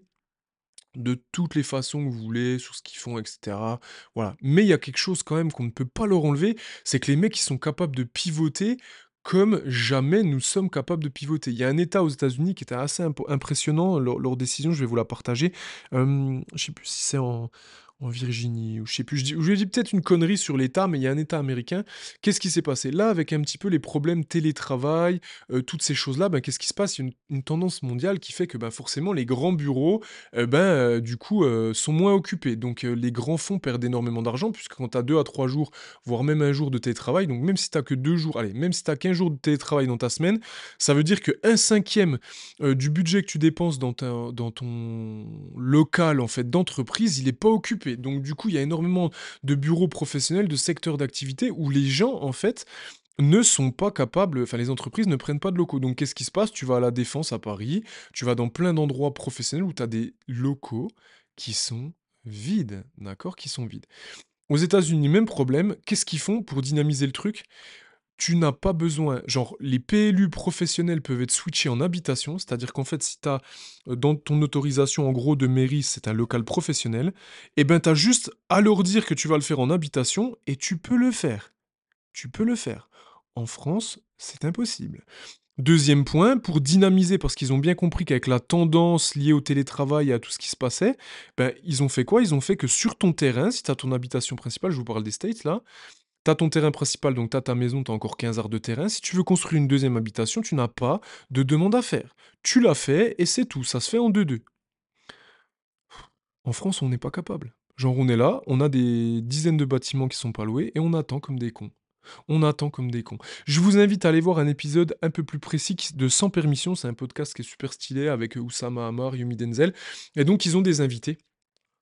de toutes les façons que vous voulez, sur ce qu'ils font, etc. Voilà. Mais il y a quelque chose quand même qu'on ne peut pas leur enlever, c'est que les mecs, ils sont capables de pivoter comme jamais nous sommes capables de pivoter. Il y a un État aux États-Unis qui était assez impressionnant, leur, décision, je vais vous la partager. je ne sais plus si c'est en, en Virginie, ou je sais plus, je, dis, je dis peut-être une connerie sur l'État, mais il y a un État américain. Qu'est-ce qui s'est passé là avec un petit peu les problèmes télétravail, euh, toutes ces choses-là ben, Qu'est-ce qui se passe? Il y a une, tendance mondiale qui fait que ben, forcément les grands bureaux, euh, ben, euh, du coup, sont moins occupés. Donc les grands fonds perdent énormément d'argent, puisque quand tu as deux à trois jours, voire même un jour de télétravail, donc même si tu que deux jours, allez, même si tu as qu'un jour de télétravail dans ta semaine, ça veut dire qu'un cinquième du budget que tu dépenses dans, dans ton local en fait d'entreprise, il n'est pas occupé. Donc du coup, il y a énormément de bureaux professionnels, de secteurs d'activité où les gens, en fait, ne sont pas capables, enfin les entreprises ne prennent pas de locaux. Donc qu'est-ce qui se passe? Tu vas à la Défense à Paris, tu vas dans plein d'endroits professionnels où tu as des locaux qui sont vides, d'accord? Qui sont vides. Aux États-Unis, même problème, qu'est-ce qu'ils font pour dynamiser le truc? Tu n'as pas besoin, genre les PLU professionnels peuvent être switchés en habitation, c'est-à-dire qu'en fait si tu as euh, dans ton autorisation en gros de mairie, c'est un local professionnel, et eh ben tu as juste à leur dire que tu vas le faire en habitation et tu peux le faire. Tu peux le faire. En France, c'est impossible. Deuxième point, pour dynamiser, parce qu'ils ont bien compris qu'avec la tendance liée au télétravail et à tout ce qui se passait, ben, ils ont fait quoi? Ils ont fait que sur ton terrain, si tu as ton habitation principale, je vous parle des States là, tu as ton terrain principal, donc tu as ta maison, tu as encore 15 heures de terrain. Si tu veux construire une deuxième habitation, tu n'as pas de demande à faire. Tu l'as fait et c'est tout, ça se fait en 2-2. En France, on n'est pas capable. Genre, on est là, on a des dizaines de bâtiments qui sont pas loués et on attend comme des cons. On attend comme des cons. Je vous invite à aller voir un épisode un peu plus précis de Sans Permission. C'est un podcast qui est super stylé avec Oussama Hamar, Yumi Denzel. Et donc, ils ont des invités.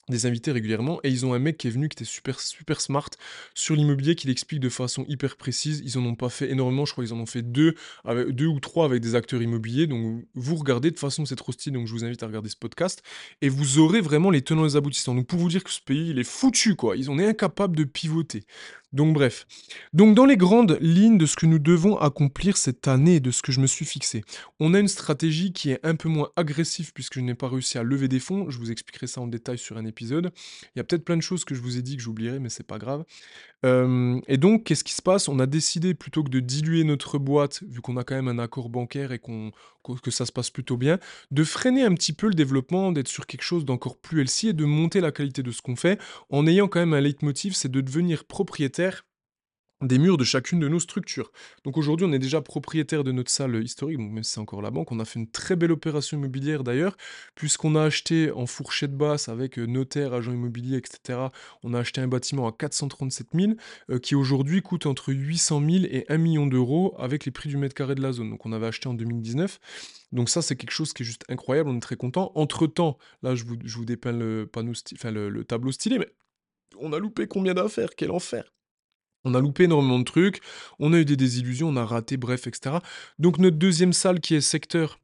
Des invités régulièrement et ils ont un mec qui est venu qui était super super smart sur l'immobilier qui l'explique de façon hyper précise. Ils en ont pas fait énormément, je crois qu'ils en ont fait deux avec deux ou trois avec des acteurs immobiliers. Donc vous regardez de façon c'est trop stylé donc je vous invite à regarder ce podcast et vous aurez vraiment les tenants et les aboutissants. Donc pour vous dire que ce pays il est foutu quoi, ils ont est incapables de pivoter. Donc bref. Donc dans les grandes lignes de ce que nous devons accomplir cette année, de ce que je me suis fixé, on a une stratégie qui est un peu moins agressive puisque je n'ai pas réussi à lever des fonds. Je vous expliquerai ça en détail sur un épisode. Il y a peut-être plein de choses que je vous ai dit que j'oublierai, mais c'est pas grave. Euh, et donc, qu'est-ce qui se passe? On a décidé, plutôt que de diluer notre boîte, vu qu'on a quand même un accord bancaire et qu'on, que ça se passe plutôt bien, de freiner un petit peu le développement, d'être sur quelque chose d'encore plus healthy et de monter la qualité de ce qu'on fait, en ayant quand même un leitmotiv, c'est de devenir propriétaire des murs de chacune de nos structures. Donc aujourd'hui, on est déjà propriétaire de notre salle historique, même si c'est encore la banque, on a fait une très belle opération immobilière d'ailleurs, puisqu'on a acheté en fourchette basse avec euh, notaire, agent immobilier, etc. On a acheté un bâtiment à 437 000, euh, qui aujourd'hui coûte entre 800 000 et 1 million d'euros avec les prix du mètre carré de la zone. Donc on avait acheté en 2019. Donc ça, c'est quelque chose qui est juste incroyable, on est très content. Entre-temps, là, je vous, je vous dépeins le, panneau enfin, le tableau stylé, mais on a loupé combien d'affaires? Quel enfer on a loupé énormément de trucs, on a eu des désillusions, on a raté, bref, etc. Donc notre deuxième salle qui est secteur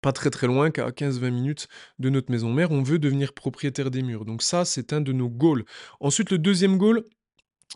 pas très très loin, qu'à 15-20 minutes de notre maison mère, on veut devenir propriétaire des murs. Donc ça, c'est un de nos goals. Ensuite, le deuxième goal,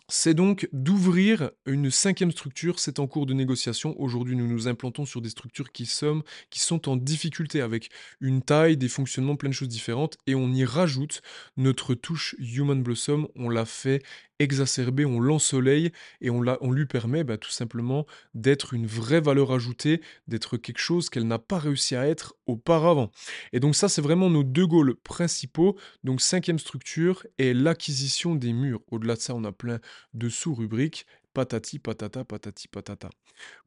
c'est donc d'ouvrir une cinquième structure. C'est en cours de négociation. Aujourd'hui, nous nous implantons sur des structures qui, sont, qui sont en difficulté avec une taille, des fonctionnements, plein de choses différentes. Et on y rajoute notre touche Human Blossom. On l'a fait exacerbé, on l'ensoleille et on, lui permet bah, tout simplement d'être une vraie valeur ajoutée, d'être quelque chose qu'elle n'a pas réussi à être auparavant. Et donc ça, c'est vraiment nos deux goals principaux. Donc cinquième structure et l'acquisition des murs. Au-delà de ça, on a plein de sous-rubriques patati patata patati patata.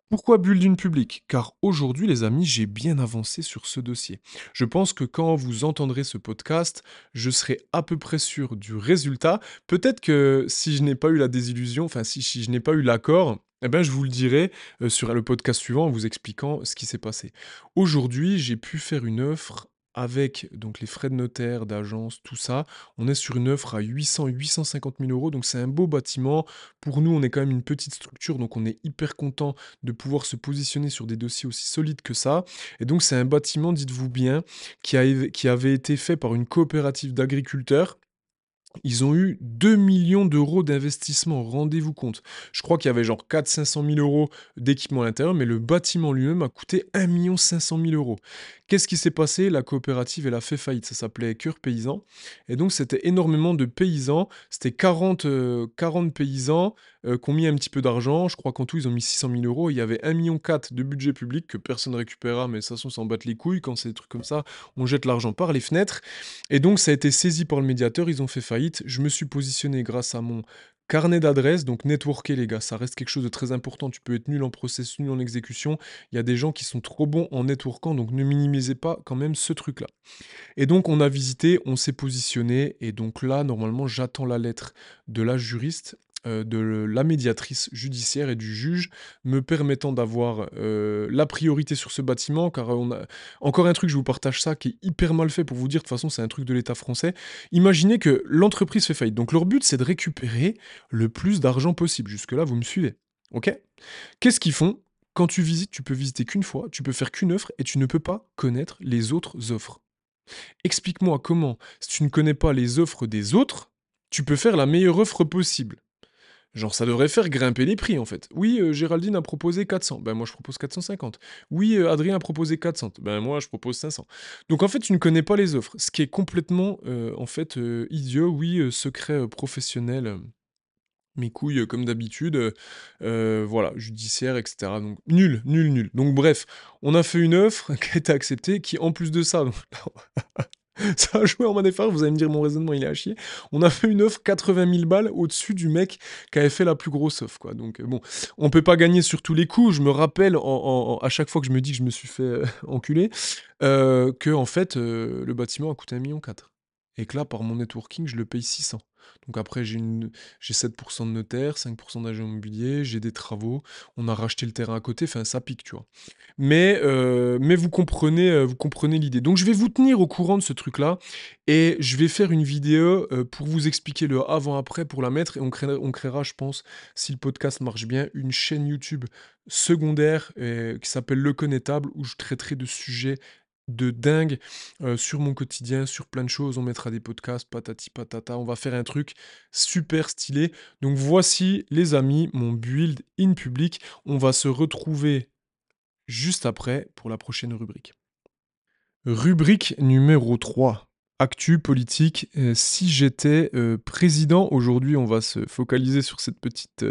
Pourquoi Building Public? Car aujourd'hui, les amis, j'ai bien avancé sur ce dossier. Je pense que quand vous entendrez ce podcast, je serai à peu près sûr du résultat. Peut-être que si je n'ai pas eu la désillusion, enfin si, je n'ai pas eu l'accord, eh ben, je vous le dirai euh, sur le podcast suivant en vous expliquant ce qui s'est passé. Aujourd'hui, j'ai pu faire une offre avec donc les frais de notaire, d'agence, tout ça, on est sur une offre à 800-850 000 euros. Donc c'est un beau bâtiment. Pour nous, on est quand même une petite structure, donc on est hyper content de pouvoir se positionner sur des dossiers aussi solides que ça. Et donc c'est un bâtiment, dites-vous bien, qui, qui avait été fait par une coopérative d'agriculteurs ils ont eu 2 millions d'euros d'investissement, rendez-vous compte. Je crois qu'il y avait genre 400-500 000 euros d'équipement à l'intérieur, mais le bâtiment lui-même a coûté 1 500 000 euros. Qu'est-ce qui s'est passé? La coopérative, elle a fait faillite, ça s'appelait Cœur Paysan. Et donc c'était énormément de paysans, c'était 40, 40 euh, paysans euh, qui ont mis un petit peu d'argent, je crois qu'en tout ils ont mis 600 000 euros, il y avait 1,4 million de budget public que personne ne récupérera, mais de toute façon s'en battent les couilles, quand c'est des trucs comme ça, on jette l'argent par les fenêtres. Et donc ça a été saisi par le médiateur, ils ont fait faillite. Je me suis positionné grâce à mon carnet d'adresses, donc networker les gars, ça reste quelque chose de très important. Tu peux être nul en process, nul en exécution. Il y a des gens qui sont trop bons en networkant, donc ne minimisez pas quand même ce truc-là. Et donc on a visité, on s'est positionné, et donc là, normalement, j'attends la lettre de la juriste de la médiatrice judiciaire et du juge me permettant d'avoir euh, la priorité sur ce bâtiment, car on a encore un truc, je vous partage ça, qui est hyper mal fait pour vous dire, de toute façon c'est un truc de l'État français. Imaginez que l'entreprise fait faillite, donc leur but c'est de récupérer le plus d'argent possible. Jusque-là, vous me suivez. Ok? Qu'est-ce qu'ils font? Quand tu visites, tu peux visiter qu'une fois, tu peux faire qu'une offre et tu ne peux pas connaître les autres offres. Explique-moi comment, si tu ne connais pas les offres des autres, tu peux faire la meilleure offre possible. Genre, ça devrait faire grimper les prix, en fait. Oui, euh, Géraldine a proposé 400. Ben, moi, je propose 450. Oui, euh, Adrien a proposé 400. Ben, moi, je propose 500. Donc, en fait, tu ne connais pas les offres. Ce qui est complètement, euh, en fait, idiot. Oui, secret professionnel. mes couilles, comme d'habitude. voilà, judiciaire, etc. Donc, nul, nul, nul. Donc, bref, on a fait une offre <laughs> qui a été acceptée, qui, en plus de ça... <laughs> ça a joué en ma défense, vous allez me dire mon raisonnement il est à chier. On a fait une offre 80 000 balles au-dessus du mec qui avait fait la plus grosse offre quoi. Donc euh, bon, on peut pas gagner sur tous les coups. Je me rappelle à chaque fois que je me dis que je me suis fait euh, enculer euh, que en fait le bâtiment a coûté 1,4 million et que là par mon networking je le paye 600. Donc après, j'ai j'ai 7% de notaire, 5% d'agent immobilier, j'ai des travaux, on a racheté le terrain à côté, enfin ça pique, tu vois. Mais, euh, mais vous comprenez, euh, vous comprenez l'idée. Donc je vais vous tenir au courant de ce truc-là et je vais faire une vidéo euh, pour vous expliquer le avant-après pour la mettre et on créera, on créera, je pense, si le podcast marche bien, une chaîne YouTube secondaire qui s'appelle Le Connétable où je traiterai de sujets de dingue sur mon quotidien, sur plein de choses. On mettra des podcasts, patati patata. On va faire un truc super stylé. Donc voici, les amis, mon build in public. On va se retrouver juste après pour la prochaine rubrique. Rubrique numéro 3. Actu politique. si j'étais président, aujourd'hui on va se focaliser sur cette petite,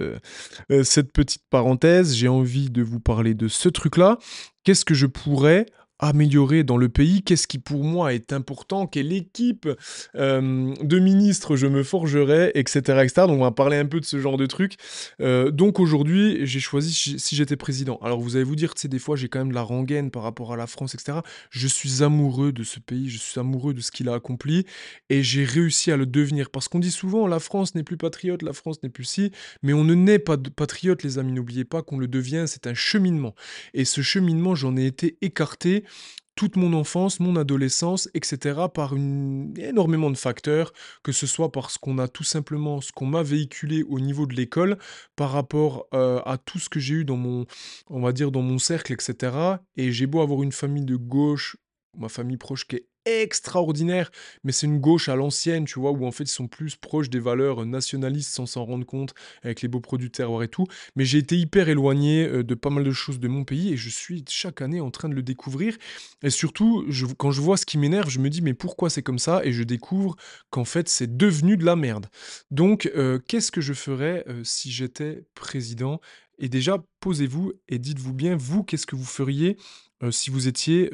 cette petite parenthèse. J'ai envie de vous parler de ce truc-là. Qu'est-ce que je pourrais améliorer dans le pays, qu'est-ce qui pour moi est important, quelle équipe euh, de ministres je me forgerai, etc., etc. Donc on va parler un peu de ce genre de trucs. Euh, donc aujourd'hui, j'ai choisi si j'étais président. Alors vous allez vous dire, tu sais, des fois j'ai quand même de la rengaine par rapport à la France, etc. Je suis amoureux de ce pays, je suis amoureux de ce qu'il a accompli, et j'ai réussi à le devenir. Parce qu'on dit souvent, la France n'est plus patriote, la France n'est plus si, mais on ne naît pas de patriote, les amis, n'oubliez pas qu'on le devient, c'est un cheminement. Et ce cheminement, j'en ai été écarté toute mon enfance, mon adolescence, etc., par énormément de facteurs, que ce soit parce qu'on a tout simplement ce qu'on m'a véhiculé au niveau de l'école, par rapport euh, à tout ce que j'ai eu dans mon, on va dire, dans mon cercle, etc. Et j'ai beau avoir une famille de gauche, ma famille proche qui est extraordinaire, mais c'est une gauche à l'ancienne, tu vois, où en fait ils sont plus proches des valeurs nationalistes sans s'en rendre compte, avec les beaux produits terroir et tout. Mais j'ai été hyper éloigné euh, de pas mal de choses de mon pays et je suis chaque année en train de le découvrir. Et surtout, quand je vois ce qui m'énerve, je me dis mais pourquoi c'est comme ça? Et je découvre qu'en fait c'est devenu de la merde. Donc euh, qu'est-ce que je ferais euh, si j'étais président? Et déjà, posez-vous et dites-vous bien, vous, qu'est-ce que vous feriez si vous étiez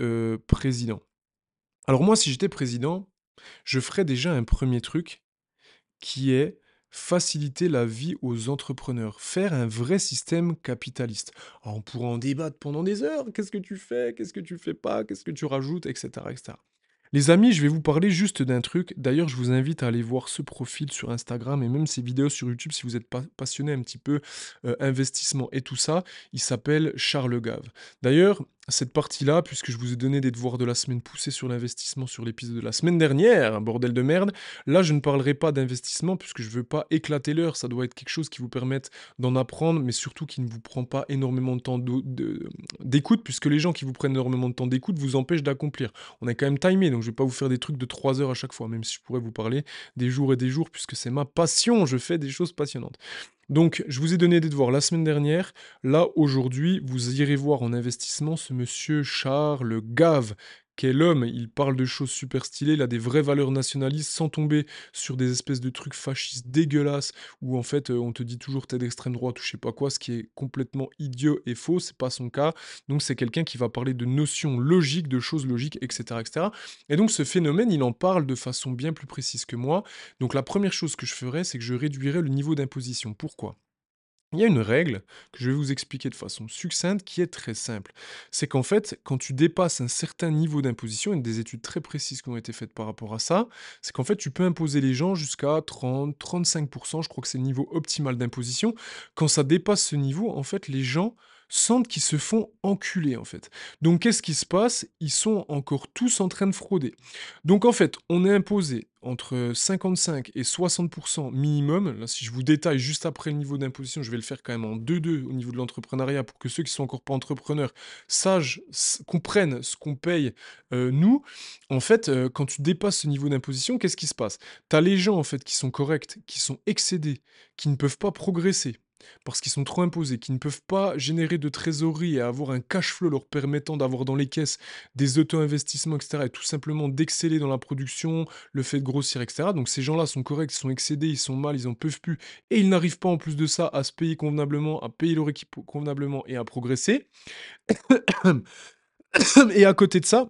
président? Alors moi, si j'étais président, je ferais déjà un premier truc qui est faciliter la vie aux entrepreneurs, faire un vrai système capitaliste. on pourra en débattre pendant des heures, qu'est-ce que tu fais, qu'est-ce que tu fais pas, qu'est-ce que tu rajoutes, etc. Les amis, je vais vous parler juste d'un truc. D'ailleurs, je vous invite à aller voir ce profil sur Instagram et même ses vidéos sur YouTube si vous êtes passionné un petit peu euh, investissement et tout ça. Il s'appelle Charles Gave. D'ailleurs, cette partie-là, puisque je vous ai donné des devoirs de la semaine poussés sur l'investissement sur l'épisode de la semaine dernière, bordel de merde, là je ne parlerai pas d'investissement puisque je ne veux pas éclater l'heure, ça doit être quelque chose qui vous permette d'en apprendre, mais surtout qui ne vous prend pas énormément de temps d'écoute, puisque les gens qui vous prennent énormément de temps d'écoute vous empêchent d'accomplir. On est quand même timé, donc je ne vais pas vous faire des trucs de 3 heures à chaque fois, même si je pourrais vous parler des jours et des jours, puisque c'est ma passion, je fais des choses passionnantes. Donc, je vous ai donné des devoirs la semaine dernière. Là, aujourd'hui, vous irez voir en investissement ce monsieur Charles Gave, quel homme, il parle de choses super stylées, il a des vraies valeurs nationalistes sans tomber sur des espèces de trucs fascistes dégueulasses où en fait euh, on te dit toujours t'es d'extrême droite ou je sais pas quoi, ce qui est complètement idiot et faux, c'est pas son cas. Donc c'est quelqu'un qui va parler de notions logiques, de choses logiques, etc., etc. Et donc ce phénomène, il en parle de façon bien plus précise que moi. Donc la première chose que je ferais, c'est que je réduirais le niveau d'imposition. Pourquoi? Il y a une règle que je vais vous expliquer de façon succincte qui est très simple. C'est qu'en fait, quand tu dépasses un certain niveau d'imposition, et des études très précises qui ont été faites par rapport à ça, c'est qu'en fait, tu peux imposer les gens jusqu'à 30, 35%, je crois que c'est le niveau optimal d'imposition. Quand ça dépasse ce niveau, en fait, les gens sentent qu'ils se font enculer en fait. Donc qu'est-ce qui se passe? Ils sont encore tous en train de frauder. Donc en fait, on est imposé entre 55 et 60% minimum. Là, si je vous détaille juste après le niveau d'imposition, je vais le faire quand même en 2-2 au niveau de l'entrepreneuriat pour que ceux qui sont encore pas entrepreneurs sachent, comprennent ce qu'on paye euh, nous. En fait, euh, quand tu dépasses ce niveau d'imposition, qu'est-ce qui se passe? Tu as les gens en fait qui sont corrects, qui sont excédés, qui ne peuvent pas progresser parce qu'ils sont trop imposés, qui ne peuvent pas générer de trésorerie et avoir un cash flow leur permettant d'avoir dans les caisses des auto-investissements, etc., et tout simplement d'exceller dans la production, le fait de grossir, etc. Donc ces gens-là sont corrects, ils sont excédés, ils sont mal, ils en peuvent plus, et ils n'arrivent pas en plus de ça à se payer convenablement, à payer leur équipe convenablement et à progresser. <coughs> et à côté de ça,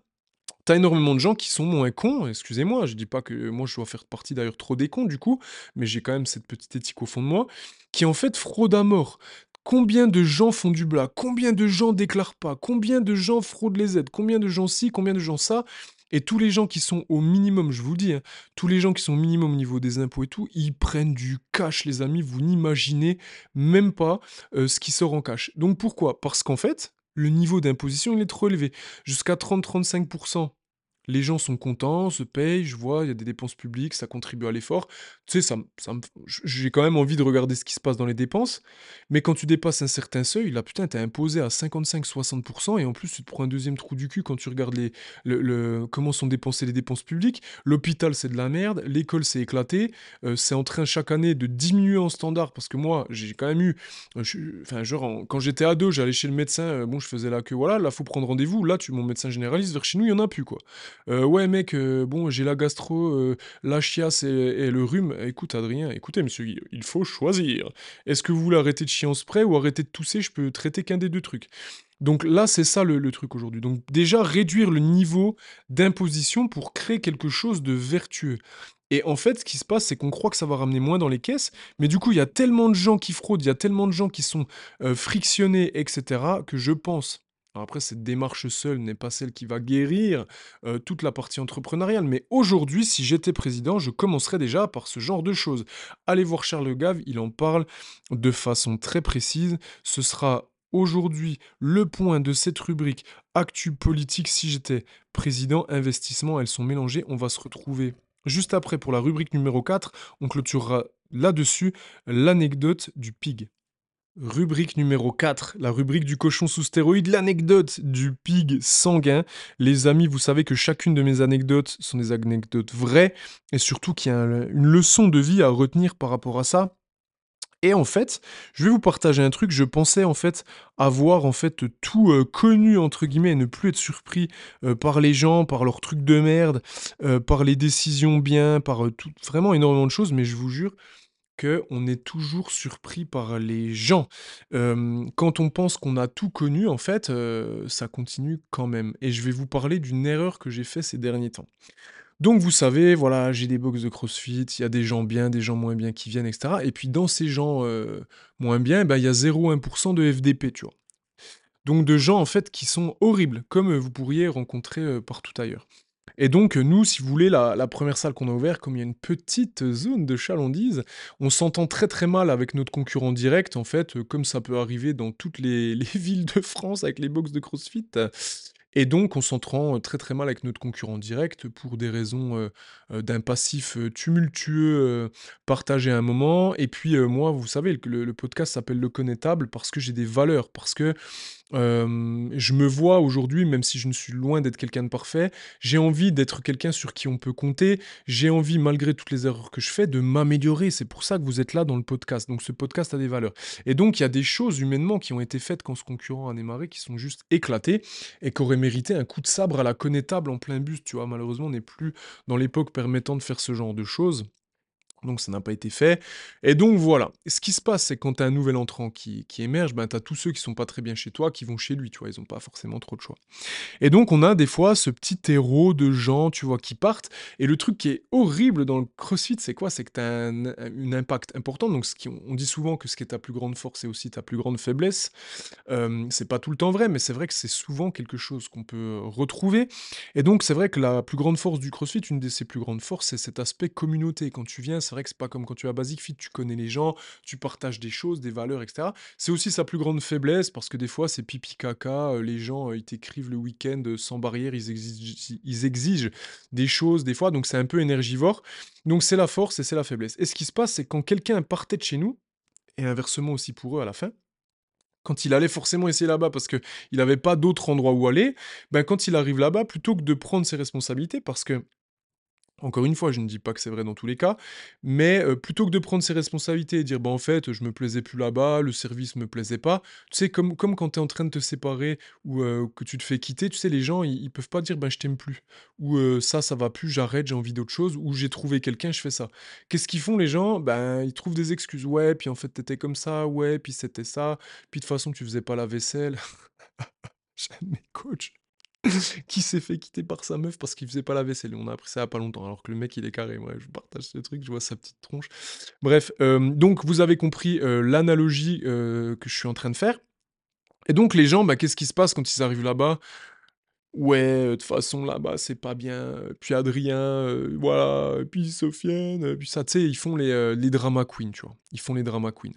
T'as énormément de gens qui sont moins cons, excusez-moi, je dis pas que moi je dois faire partie d'ailleurs trop des cons du coup, mais j'ai quand même cette petite éthique au fond de moi, qui en fait fraudent à mort. Combien de gens font du blas Combien de gens déclarent pas Combien de gens fraudent les aides Combien de gens ci Combien de gens ça Et tous les gens qui sont au minimum, je vous le dis, hein, tous les gens qui sont au minimum au niveau des impôts et tout, ils prennent du cash, les amis. Vous n'imaginez même pas euh, ce qui sort en cash. Donc pourquoi? Parce qu'en fait, le niveau d'imposition, il est trop élevé. Jusqu'à 30-35% les gens sont contents, se payent, je vois, il y a des dépenses publiques, ça contribue à l'effort. Tu sais, ça, ça j'ai quand même envie de regarder ce qui se passe dans les dépenses. Mais quand tu dépasses un certain seuil, là, putain, t'es imposé à 55-60%, et en plus, tu te prends un deuxième trou du cul quand tu regardes les, le, comment sont dépensées les dépenses publiques. L'hôpital, c'est de la merde, l'école, c'est éclaté, euh, c'est en train chaque année de diminuer en standard, parce que moi, j'ai quand même eu, euh, enfin, genre, quand j'étais ado, j'allais chez le médecin, euh, bon, je faisais la queue, voilà, là, faut prendre rendez-vous, là, tu, mon médecin généraliste, vers chez nous, il y en a plus, quoi. Euh, ouais, mec, euh, bon, j'ai la gastro, euh, la chiasse et, le rhume. Écoute, Adrien, écoutez, monsieur, il faut choisir. Est-ce que vous voulez arrêter de chier en spray ou arrêter de tousser? Je peux traiter qu'un des deux trucs. Donc là, c'est ça le, truc aujourd'hui. Donc déjà, réduire le niveau d'imposition pour créer quelque chose de vertueux. Et en fait, ce qui se passe, c'est qu'on croit que ça va ramener moins dans les caisses, mais du coup, il y a tellement de gens qui fraudent, il y a tellement de gens qui sont frictionnés, etc., que je pense après, cette démarche seule n'est pas celle qui va guérir euh, toute la partie entrepreneuriale, mais aujourd'hui, si j'étais président, je commencerais déjà par ce genre de choses. Allez voir Charles Gave, il en parle de façon très précise. Ce sera aujourd'hui le point de cette rubrique Actu politique. Si j'étais président, investissement, elles sont mélangées. On va se retrouver juste après pour la rubrique numéro 4. On clôturera là-dessus l'anecdote du pig. Rubrique numéro 4, la rubrique du cochon sous stéroïde, l'anecdote du pig sanguin. Les amis, vous savez que chacune de mes anecdotes sont des anecdotes vraies et surtout qu'il y a une leçon de vie à retenir par rapport à ça. Et en fait, je vais vous partager un truc, je pensais en fait avoir en fait tout euh, connu entre guillemets et ne plus être surpris euh, par les gens, par leurs trucs de merde, euh, par les décisions bien, par tout, vraiment énormément de choses, mais je vous jure, on est toujours surpris par les gens. quand on pense qu'on a tout connu, en fait, ça continue quand même. Et je vais vous parler d'une erreur que j'ai fait ces derniers temps. Donc vous savez, voilà, j'ai des box de CrossFit, il y a des gens bien, des gens moins bien qui viennent, etc. Et puis dans ces gens moins bien, bah, il y a 0,1% de FDP, tu vois. Donc de gens en fait qui sont horribles, comme vous pourriez rencontrer partout ailleurs. Et donc, nous, si vous voulez, la, première salle qu'on a ouverte, comme il y a une petite zone de chalandise, on s'entend très très mal avec notre concurrent direct, en fait, comme ça peut arriver dans toutes les, <laughs> les villes de France avec les box de CrossFit. Et donc, on s'entend très très mal avec notre concurrent direct pour des raisons d'un passif tumultueux partagé à un moment. Et puis, moi, vous savez, le, le podcast s'appelle Le Connétable parce que j'ai des valeurs, parce que je me vois aujourd'hui, même si je ne suis loin d'être quelqu'un de parfait, j'ai envie d'être quelqu'un sur qui on peut compter. J'ai envie, malgré toutes les erreurs que je fais, de m'améliorer. C'est pour ça que vous êtes là dans le podcast. Donc ce podcast a des valeurs. Et donc il y a des choses humainement qui ont été faites quand ce concurrent a démarré qui sont juste éclatées et qui auraient mérité un coup de sabre à la connétable en plein bus. Tu vois, malheureusement, on n'est plus dans l'époque permettant de faire ce genre de choses. Donc ça n'a pas été fait. Et donc voilà. Ce qui se passe, c'est quand tu as un nouvel entrant qui, émerge, ben, tu as tous ceux qui sont pas très bien chez toi qui vont chez lui, tu vois, ils n'ont pas forcément trop de choix. Et donc on a des fois ce petit héros de gens, tu vois, qui partent. Et le truc qui est horrible dans le crossfit, c'est quoi? C'est que tu as un, impact important. Donc ce qui, on dit souvent que ce qui est ta plus grande force, c'est aussi ta plus grande faiblesse. Euh, c'est pas tout le temps vrai, mais c'est vrai que c'est souvent quelque chose qu'on peut retrouver. Et donc c'est vrai que la plus grande force du crossfit, une de ses plus grandes forces, c'est cet aspect communauté. Quand tu viens, c'est vrai que c'est pas comme quand tu as Basic Fit, tu connais les gens, tu partages des choses, des valeurs, etc. C'est aussi sa plus grande faiblesse parce que des fois, c'est pipi caca, euh, les gens, euh, ils t'écrivent le week-end euh, sans barrière, ils exigent, des choses des fois, donc c'est un peu énergivore. Donc c'est la force et c'est la faiblesse. Et ce qui se passe, c'est quand quelqu'un partait de chez nous, et inversement aussi pour eux à la fin, quand il allait forcément essayer là-bas parce qu'il n'avait pas d'autre endroit où aller, ben quand il arrive là-bas, plutôt que de prendre ses responsabilités, parce que encore une fois, je ne dis pas que c'est vrai dans tous les cas, mais plutôt que de prendre ses responsabilités et dire bah en fait je me plaisais plus là-bas, le service me plaisait pas, tu sais comme, quand tu es en train de te séparer ou que tu te fais quitter, tu sais les gens ils, peuvent pas dire ben je t'aime plus ou ça ça va plus, j'arrête, j'ai envie d'autre chose ou j'ai trouvé quelqu'un, je fais ça. Qu'est-ce qu'ils font les gens? Ben ils trouvent des excuses. Ouais, puis en fait t'étais comme ça, ouais, puis c'était ça, puis de toute façon tu faisais pas la vaisselle. <laughs> J'aime mes coachs. <laughs> qui s'est fait quitter par sa meuf parce qu'il faisait pas la vaisselle. On a appris ça il pas longtemps, alors que le mec il est carré. Ouais, je partage ce truc, je vois sa petite tronche. Bref, euh, donc vous avez compris euh, l'analogie euh, que je suis en train de faire. Et donc les gens, bah, qu'est-ce qui se passe quand ils arrivent là-bas? Ouais, de toute façon là-bas c'est pas bien, puis Adrien, voilà, puis Sofiane, puis ça, tu sais, ils font les, les drama queens, tu vois? Ils font les drama queens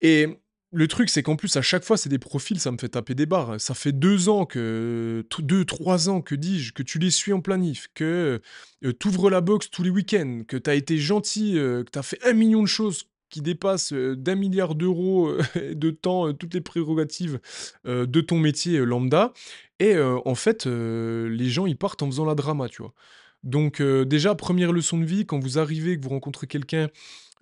et le truc, c'est qu'en plus, à chaque fois, c'est des profils, ça me fait taper des barres. Ça fait 2 ans que t 2-3 ans, que dis-je, que tu les suis en planif, que, heu, tu ouvres la box tous les week-ends, que tu as été gentil, heu, que tu as fait un million de choses qui dépassent, heu, d'1 000 000 de temps, toutes les prérogatives, de ton métier, lambda et en fait, les gens, ils partent en faisant la drama, tu vois? Donc déjà, première leçon de vie, quand vous arrivez, que vous rencontrez quelqu'un,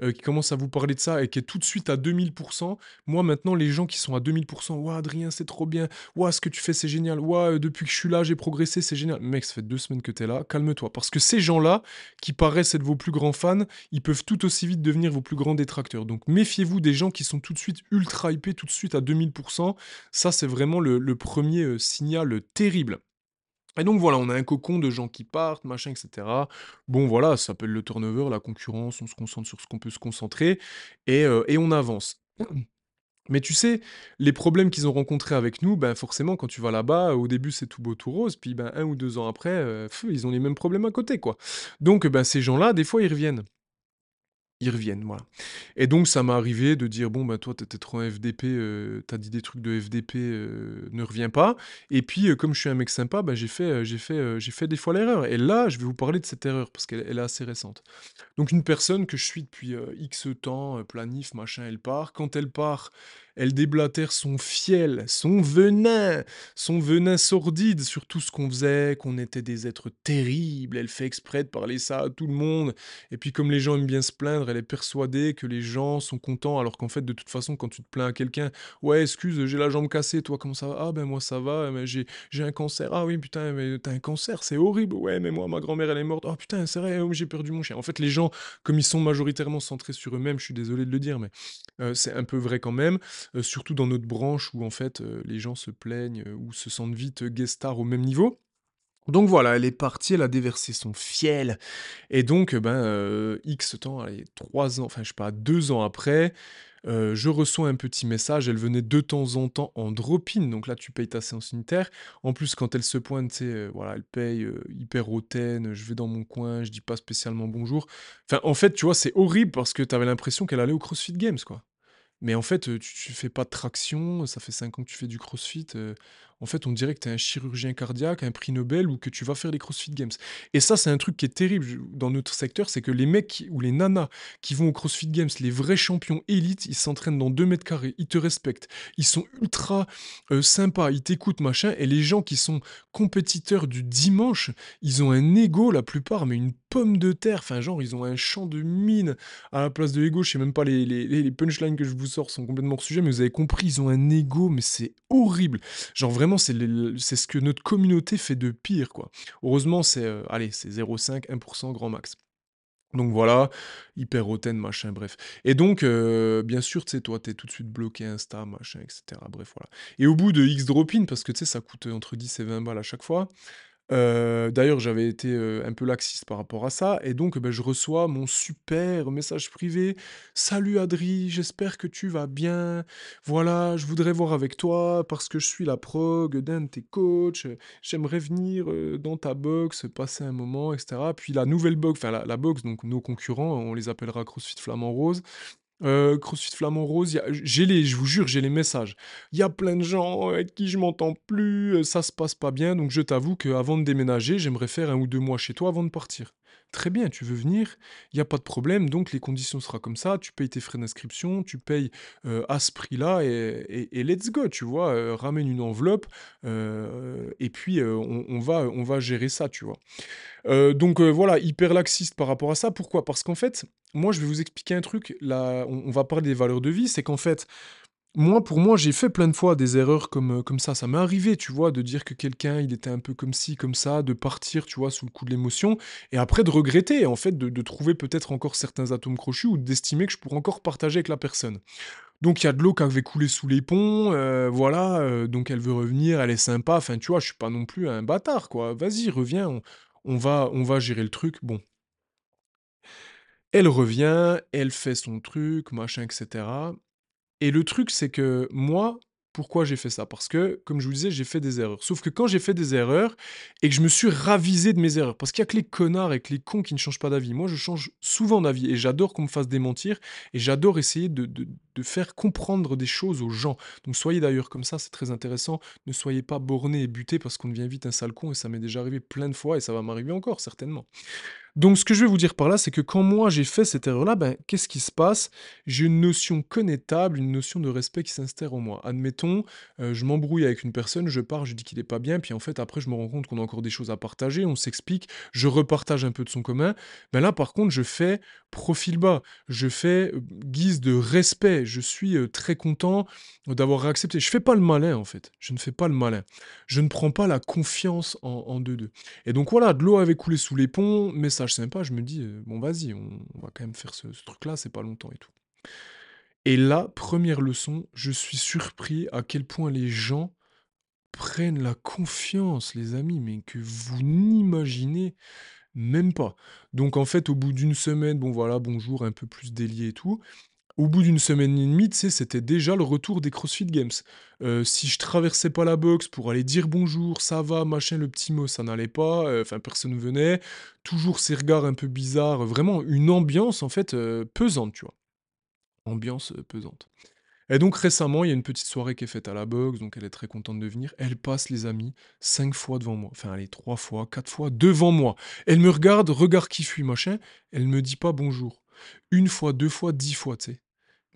heu, qui commence à vous parler de ça et qui est tout de suite à 2000% moi maintenant les gens qui sont à 2000% «Waouh Adrien, c'est trop bien. Waouh, ce que tu fais, c'est génial. Waouh, heu, depuis que je suis là, j'ai progressé, c'est génial». Mec, ça fait 2 semaines que tu es là, calme-toi. Parce que ces gens-là, qui paraissent être vos plus grands fans, ils peuvent tout aussi vite devenir vos plus grands détracteurs. Donc méfiez-vous des gens qui sont tout de suite ultra hypés, tout de suite à 2000% Ça, c'est vraiment le 1 heu, signal, terrible. Et donc voilà, on a un cocon de gens qui partent, machin, et cetera. Bon voilà, ça s'appelle le turnover, la concurrence, on se concentre sur ce qu'on peut se concentrer et heu et on avance. <clears throat> Mais tu sais, les problèmes qu'ils ont rencontrés avec nous, ben, forcément quand tu vas là-bas, au début c'est tout beau tout rose, puis ben, 1 ou 2 ans après, heu, ils ont les mêmes problèmes à côté, quoi. Donc ben, ces gens-là, des fois, ils reviennent. Ils reviennent, voilà. Et donc ça m'est arrivé de dire: «Bon, bah, toi, tu étais trop un FDP, heu, tu dit des trucs de FDP, heu, ne reviens pas» et puis, heu, comme je suis un mec sympa, bah, j'ai fait, j'ai fait, j'ai fait des fois l'erreur et là, je vais vous parler de cette erreur parce qu'elle elle est assez récente. Donc une personne que je suis depuis, X temps, planif, machin, elle part. Quand elle part, elle déblatère son fiel, son venin, son venin sordide sur tout ce qu'on faisait, qu'on était des êtres terribles. Elle fait exprès de parler ça à tout le monde et puis comme les gens aiment bien se plaindre, elle est persuadée que les gens sont contents alors qu'en fait, de toute façon, quand tu te plains à quelqu'un: «Ouais, excuse, j'ai la jambe cassée, toi comment ça va?» «Ah ben moi ça va, mais j'ai j'ai un cancer». «Ah oui putain, mais tu un cancer, c'est horrible». «Ouais, mais moi ma grand-mère elle est morte». «Oh putain, c'est vrai, oh j'ai perdu mon chien». En fait, les gens, comme ils sont majoritairement centrés sur eux-mêmes, je suis désolé de le dire, mais heu, c'est un peu vrai quand même, heu, surtout dans notre branche où en fait, heu, les gens se plaignent, heu, ou se sentent vite, guest stars au même niveau. Donc voilà, elle est partie, elle a déversé son fiel et donc, ben, X temps, allez 3 ans, enfin je sais pas, 2 ans après, je reçois un petit message. Elle venait de temps en temps en drop-in, donc là tu payes ta séance unitaire. En plus quand elle se pointe, tu voilà, elle paye, hyper hautaine, je vais dans mon coin, je dis pas spécialement bonjour. Enfin, en fait, tu vois, c'est horrible parce que tu avais l'impression qu'elle allait au CrossFit Games, quoi. Mais en fait, tu tu fais pas de traction, ça fait 5 ans que tu fais du crossfit, en fait, on dirait que tu es un chirurgien cardiaque, un prix Nobel ou que tu vas faire les CrossFit Games. Et ça, c'est un truc qui est terrible dans notre secteur, c'est que les mecs ou les nanas qui vont aux CrossFit Games, les vrais champions élites, ils s'entraînent dans 2 mètres carrés, ils te respectent, ils sont ultra, sympas, ils t'écoutent, machin et les gens qui sont compétiteurs du dimanche, ils ont un ego la plupart, mais une pomme de terre, enfin genre ils ont un champ de mine à la place de ego, je sais même pas les les les punchlines que je vous sors sont complètement hors sujet, mais vous avez compris, ils ont un ego, mais c'est horrible. Genre vraiment, c'est ce que notre communauté fait de pire, quoi. Heureusement, c'est, heu, allez, c'est 0,5-1% grand max. Donc voilà, hyper hautaine, machin, bref. Et donc, heu, bien sûr, tu sais, toi, tu es tout de suite bloqué Insta, machin, et cetera, bref, voilà. Et au bout de X drop-in, parce que tu sais, ça coûte, entre 10 et 20 balles à chaque fois, Heu, d'ailleurs, j'avais été, heu, un peu laxiste par rapport à ça et donc, bah, je reçois mon super message privé: «Salut Adri, j'espère que tu vas bien. Voilà, je voudrais voir avec toi parce que je suis la prog d'un de tes coachs, j'aimerais venir, heu, dans ta box, passer un moment et cetera». Puis la nouvelle box, enfin la la box, donc nos concurrents, on les appellera CrossFit Flamand Rose, Heu, CrossFit Flamand Rose, j'ai les je vous jure, j'ai les messages. Il y a plein de gens avec qui je m'entends plus, heu, ça se passe pas bien, donc je t'avoue qu'avant de déménager, j'aimerais faire un ou 2 mois chez toi avant de partir. Très bien, tu veux venir, il y a pas de problème, donc les conditions sera comme ça, tu payes tes frais d'inscription, tu payes, heu, à ce prix-là et et et let's go, tu vois? Heu, ramène une enveloppe, heu et puis, on va on va gérer ça, tu vois? Donc voilà, hyper laxiste par rapport à ça. Pourquoi? Parce qu'en fait, moi, je vais vous expliquer un truc, là, on va parler des valeurs de vie, c'est qu'en fait, moi, pour moi, j'ai fait plein de fois des erreurs comme, heu, comme ça. Ça m'est arrivé, tu vois, de dire que quelqu'un, il était un peu comme ci, comme ça, de partir, tu vois, sous le coup de l'émotion et après de regretter, en fait, de trouver peut-être encore certains atomes crochus ou d'estimer que je pourrais encore partager avec la personne. Donc il y a de l'eau qui avait coulé sous les ponts, heu, voilà, heu, donc elle veut revenir, elle est sympa, enfin, tu vois, je suis pas non plus un bâtard, quoi. Vas-y, reviens, on va on va gérer le truc. Bon, elle revient, elle fait son truc, machin et cetera et le truc, c'est que moi, Pourquoi j'ai fait ça? Parce que, comme je vous disais, j'ai fait des erreurs. Sauf que quand j'ai fait des erreurs et que je me suis ravisé de mes erreurs, parce qu'il y a que les connards et que les cons qui ne changent pas d'avis. Moi, je change souvent d'avis et j'adore qu'on me fasse démentir et j'adore essayer de faire comprendre des choses aux gens. Donc soyez d'ailleurs comme ça, c'est très intéressant. Ne soyez pas borné et buté parce qu'on devient vite un sale con et ça m'est déjà arrivé plein de fois et ça va m'arriver encore certainement. Donc ce que je vais vous dire par là, c'est que quand moi j'ai fait cette erreur-là, ben, qu'est-ce qui se passe? J'ai une notion connétable, une notion de respect qui s'instaure en moi. Admettons, euh, je m'embrouille avec une personne, je pars, je dis qu'il n'est pas bien, puis en fait après je me rends compte qu'on a encore des choses à partager, on s'explique, je repartage un peu de son commun. Ben là par contre je fais profil bas, je fais euh, guise de respect, je suis euh, très content d'avoir accepté. Je fais pas le malin en fait, je ne fais pas le malin. Je ne prends pas la confiance en deux-deux. Et donc voilà, de l'eau avait coulé sous les ponts, message sympa, je me dis, euh, bon vas-y, on, va quand même faire ce, truc-là, c'est pas longtemps et tout. Et là, première leçon, je suis surpris à quel point les gens prennent la confiance, les amis, mais que vous n'imaginez même pas. Donc en fait, au bout d'une semaine, bon voilà, bonjour, un peu plus délié et tout, au bout d'une semaine et demie, tu sais, c'était déjà le retour des CrossFit Games. Euh, si je traversais pas la boxe pour aller dire bonjour, ça va, machin, le petit mot, ça n'allait pas, euh, enfin personne ne venait, toujours ces regards un peu bizarres, vraiment une ambiance en fait euh, pesante, tu vois. Ambiance pesante. Et donc récemment, il y a une petite soirée qui est faite à la boxe, donc elle est très contente de venir. Elle passe, les amis, cinq fois devant moi. Enfin, allez, trois fois, quatre fois devant moi. Elle me regarde, regarde qui fuit, machin. Elle me dit pas bonjour. Une fois, deux fois, dix fois, tu sais.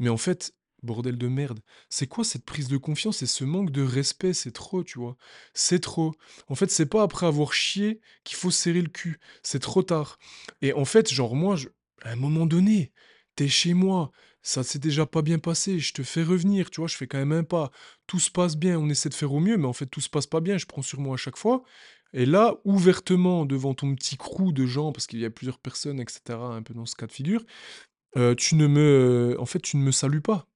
Mais en fait, bordel de merde, c'est quoi cette prise de confiance et ce manque de respect? C'est trop, tu vois. C'est trop. En fait, c'est pas après avoir chié qu'il faut serrer le cul. C'est trop tard. Et en fait, genre, moi, à un moment donné, t'es chez moi, ça s'est déjà pas bien passé, je te fais revenir, tu vois, je fais quand même un pas. Tout se passe bien, on essaie de faire au mieux, mais en fait, tout se passe pas bien, je prends sur moi à chaque fois. Et là, ouvertement, devant ton petit crew de gens, parce qu'il y a plusieurs personnes, etc., un peu dans ce cas de figure, tu ne me en fait, tu ne me salues pas.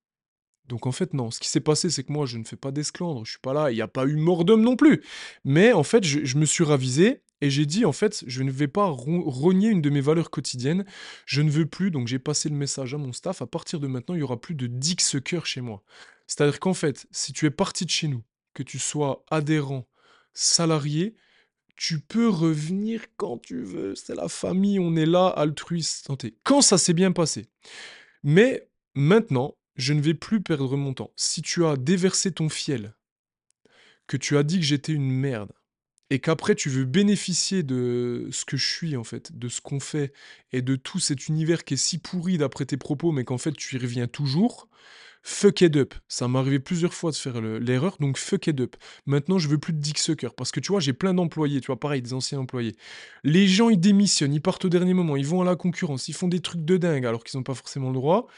Donc en fait, non. Ce qui s'est passé, c'est que moi, je ne fais pas d'esclandre, je suis pas là, il n'y a pas eu mort d'homme non plus. Mais en fait, je me suis ravisé et j'ai dit: «En fait, je ne vais pas rogner une de mes valeurs quotidiennes. Je ne veux plus» donc j'ai passé le message à mon staff: «À partir de maintenant, il y aura plus de dick sucker chez moi». C'est-à-dire qu'en fait, si tu es parti de chez nous, que tu sois adhérent, salarié, tu peux revenir quand tu veux. C'est la famille, on est là, altruiste, santé. Quand ça s'est bien passé. Mais maintenant, je ne vais plus perdre mon temps. Si tu as déversé ton fiel, que tu as dit que j'étais une merde, et qu'après tu veux bénéficier de ce que je suis en fait, de ce qu'on fait, et de tout cet univers qui est si pourri d'après tes propos, mais qu'en fait tu y reviens toujours, fuck it up. Ça m'est arrivé plusieurs fois de faire l'erreur, donc fuck it up. Maintenant, je veux plus de dick sucker parce que tu vois, j'ai plein d'employés, tu vois, pareil, des anciens employés. Les gens, ils démissionnent, ils partent au dernier moment, ils vont à la concurrence, ils font des trucs de dingue alors qu'ils n'ont pas forcément le droit.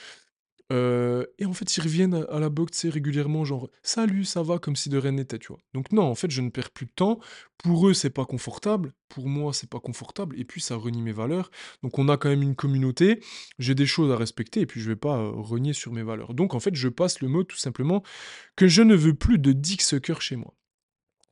Euh, et en fait, ils reviennent à, la boxe régulièrement, genre salut, ça va, comme si de rien n'était, tu vois. Donc, non, en fait, je ne perds plus de temps. Pour eux, c'est pas confortable. Pour moi, c'est pas confortable. Et puis, ça renie mes valeurs. Donc, on a quand même une communauté. J'ai des choses à respecter. Et puis, je vais pas euh, renier sur mes valeurs. Donc, en fait, je passe le mot tout simplement que je ne veux plus de dick sucker chez moi.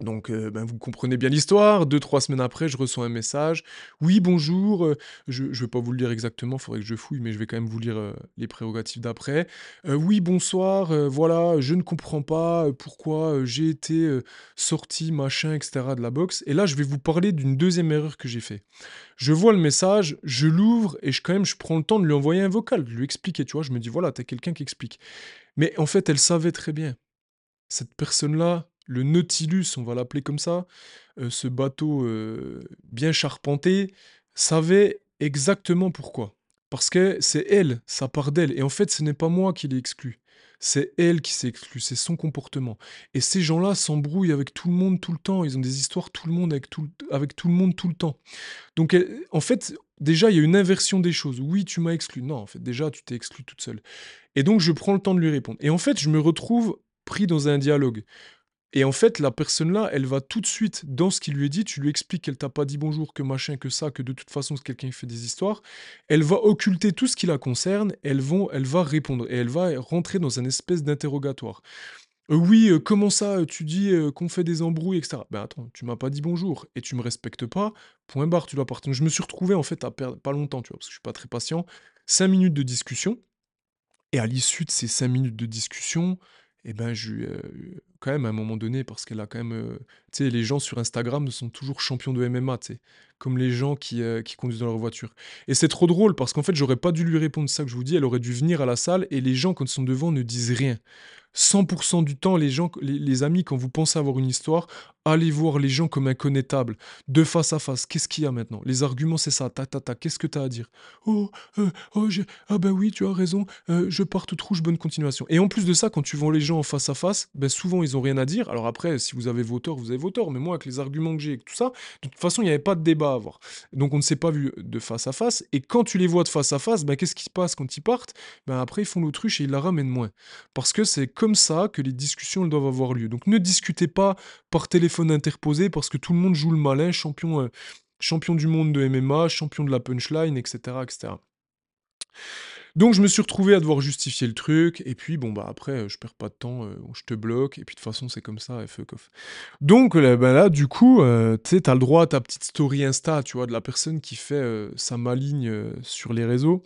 Donc, euh, ben, vous comprenez bien l'histoire. Deux, trois semaines après, je reçois un message. Oui, bonjour. Euh, je ne vais pas vous le lire exactement, il faudrait que je fouille, mais je vais quand même vous lire euh, les prérogatives d'après. oui, bonsoir. voilà, je ne comprends pas pourquoi j'ai été sorti, machin, etc. de la boxe. Et là, je vais vous parler d'une deuxième erreur que j'ai fait. Je vois le message, je l'ouvre et je, quand même, je prends le temps de lui envoyer un vocal, de lui expliquer. Tu vois, je me dis, voilà, tu as quelqu'un qui explique. Mais en fait, elle savait très bien. Cette personne-là, le Nautilus, on va l'appeler comme ça, euh, ce bateau euh, bien charpenté, savait exactement pourquoi. Parce que c'est elle, ça part d'elle. Et en fait, ce n'est pas moi qui l'ai exclu. C'est elle qui s'est exclue, c'est son comportement. Et ces gens-là s'embrouillent avec tout le monde tout le temps. Ils ont des histoires avec tout le monde tout le temps. Donc, en fait, déjà, il y a une inversion des choses. Oui, tu m'as exclu. Non, en fait, déjà, tu t'es exclu toute seule. Et donc, je prends le temps de lui répondre. Et en fait, je me retrouve pris dans un dialogue. Et en fait, la personne-là, elle va tout de suite dans ce qu'il lui est dit, tu lui expliques qu'elle t'a pas dit bonjour, que machin, que ça, que de toute façon c'est quelqu'un qui fait des histoires, elle va occulter tout ce qui la concerne, elle, vont, elle va répondre, et elle va rentrer dans un espèce d'interrogatoire. Euh, oui, euh, comment ça, tu dis euh, qu'on fait des embrouilles, etc. Ben attends, tu m'as pas dit bonjour, et tu me respectes pas, point barre, tu dois partir. je me suis retrouvé en fait à perdre, pas longtemps, tu vois, parce que je suis pas très patient, cinq minutes de discussion, et à l'issue de ces cinq minutes de discussion, et ben, je quand même, à un moment donné, parce qu'elle a quand même, tu sais, les gens sur Instagram sont toujours champions de MMA, tu sais? Comme les gens qui, qui conduisent dans leur voiture et c'est trop drôle parce qu'en fait, j'aurais pas dû lui répondre ça que je vous dis. Elle aurait dû venir à la salle et les gens, quand ils sont devant, ne disent rien. 100% du temps, les gens, les amis, quand vous pensez avoir une histoire, allez voir les gens comme inconnaissables, de face à face. Qu'est-ce qu'il y a maintenant? Les arguments, c'est ça. Ta, ta, ta. Qu'est-ce que tu as à dire? Oh, euh, oh j'ai- ah ben oui, tu as raison. euh, je pars toute rouge, bonne continuation. Et en plus de ça, quand tu vois les gens en face à face, ben souvent, ils ont rien à dire. Alors après, si vous avez vos torts, vous avez vos torts. Mais moi, avec les arguments que j'ai et tout ça, de toute façon, il n'y avait pas de débat à avoir. Donc, on ne s'est pas vu de face à face. Et quand tu les vois de face à face, ben, qu'est-ce qui se passe quand ils partent? Ben, Après, ils font l'autruche et ils la ramènent moins. Parce que c'est comme ça que les discussions doivent avoir lieu. Donc ne discutez pas par téléphone interposé parce que tout le monde joue le malin, champion, euh, champion du monde de MMA, champion de la punchline, etc., etc. Donc je me suis retrouvé à devoir justifier le truc, et puis bon bah après euh, je perds pas de temps, euh, je te bloque, et puis de toute façon c'est comme ça, et fuck. Donc là, ben là du coup, tu sais, t'as le droit à ta petite story Insta, tu vois, de la personne qui fait sa maligne sur les réseaux.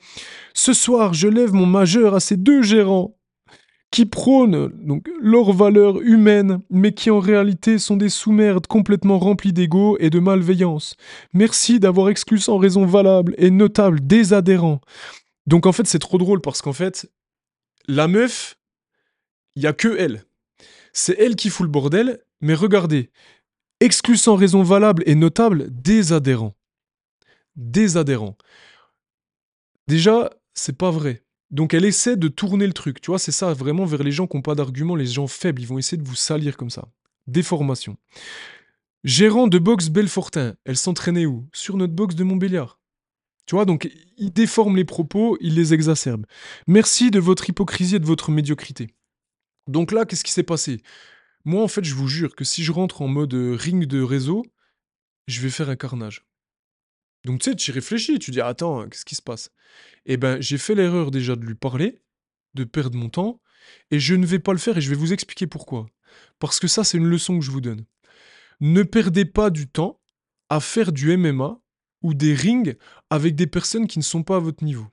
Ce soir, je lève mon majeur à ces deux gérants qui prônent leurs valeurs humaines, mais qui en réalité sont des sous-merdes complètement remplis d'ego et de malveillance. Merci d'avoir exclu sans raison valable et notable des adhérents. Donc en fait, c'est trop drôle parce qu'en fait, la meuf, il y a que elle. C'est elle qui fout le bordel, mais regardez, exclu sans raison valable et notable des adhérents. Des adhérents. Déjà, c'est pas vrai. Donc elle essaie de tourner le truc, tu vois, c'est ça, vraiment vers les gens qui n'ont pas d'arguments, les gens faibles, ils vont essayer de vous salir comme ça. Déformation. Gérant de boxe Belfortin, elle s'entraînait où? Sur notre boxe de Montbéliard. Tu vois, donc il déforme les propos, il les exacerbe. Merci de votre hypocrisie et de votre médiocrité. Donc là, qu'est-ce qui s'est passé? Moi, en fait, je vous jure que si je rentre en mode euh, ring de réseau, je vais faire un carnage. Donc tu sais, tu réfléchis, tu dis attends, qu'est-ce qui se passe? Eh ben, j'ai fait l'erreur déjà de lui parler, de perdre mon temps, et je ne vais pas le faire et je vais vous expliquer pourquoi. Parce que ça, c'est une leçon que je vous donne. Ne perdez pas du temps à faire du MMA ou des rings avec des personnes qui ne sont pas à votre niveau.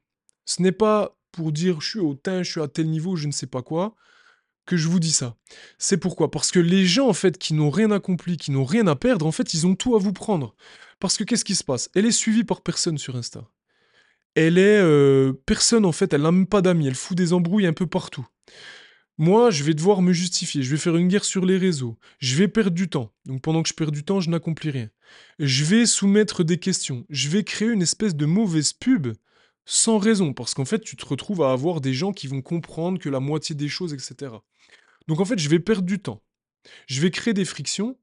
Ce n'est pas pour dire je suis hautain, je suis à tel niveau, je ne sais pas quoi, que je vous dis ça. C'est pourquoi? Parce que les gens, en fait, qui n'ont rien accompli, qui n'ont rien à perdre, en fait, ils ont tout à vous prendre. Parce que qu'est-ce qui se passe? Elle est suivie par personne sur Insta. Elle est... euh, personne, en fait, elle n'a même pas d'amis, elle fout des embrouilles un peu partout. Moi, je vais devoir me justifier, je vais faire une guerre sur les réseaux, je vais perdre du temps. Donc pendant que je perds du temps, je n'accomplis rien. Je vais soumettre des questions, je vais créer une espèce de mauvaise pub sans raison, parce qu'en fait, tu te retrouves à avoir des gens qui vont comprendre que la moitié des choses, etc. Donc en fait, je vais perdre du temps. Je vais créer des frictions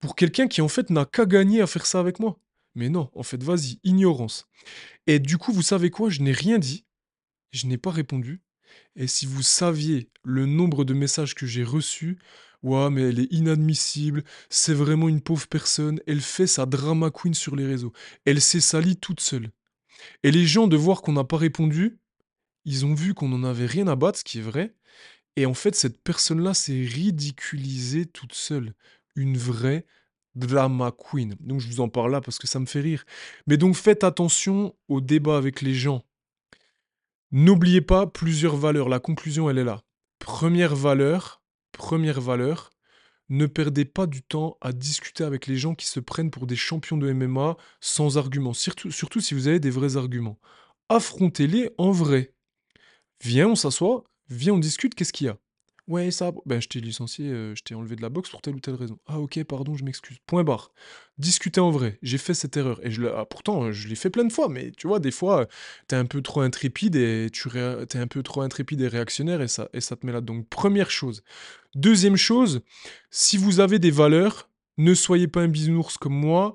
pour quelqu'un qui en fait n'a qu'à gagner à faire ça avec moi. Mais non, en fait, vas-y, ignorance. Et du coup, vous savez quoi? Je n'ai rien dit, je n'ai pas répondu. Et si vous saviez le nombre de messages que j'ai reçus, Ouah, mais elle est inadmissible, c'est vraiment une pauvre personne, elle fait sa drama queen sur les réseaux. Elle s'est salie toute seule. Et les gens, de voir qu'on n'a pas répondu, ils ont vu qu'on n'en avait rien à battre, ce qui est vrai. Et en fait, cette personne-là s'est ridiculisée toute seule. Une vraie drama queen. Donc je vous en parle là parce que ça me fait rire. Mais donc faites attention au débat avec les gens. N'oubliez pas plusieurs valeurs. La conclusion, elle est là. Première valeur, première valeur, ne perdez pas du temps à discuter avec les gens qui se prennent pour des champions de MMA sans arguments. Surtout, surtout si vous avez des vrais arguments. Affrontez-les en vrai. Viens, on s'assoit, viens, on discute, qu'est-ce qu'il y a? Ouais, ça, ben je t'ai licencié, euh, je t'ai enlevé de la boxe pour telle ou telle raison. Ah ok, pardon, je m'excuse. Point barre. Discuter en vrai, j'ai fait cette erreur. Et je ah, pourtant, je l'ai fait plein de fois, mais tu vois, des fois, t'es un peu trop intrépide et tu ré- t'es un peu trop intrépide et réactionnaire et ça, et ça te met là. Donc, première chose. Deuxième chose, si vous avez des valeurs, ne soyez pas un bisounours comme moi,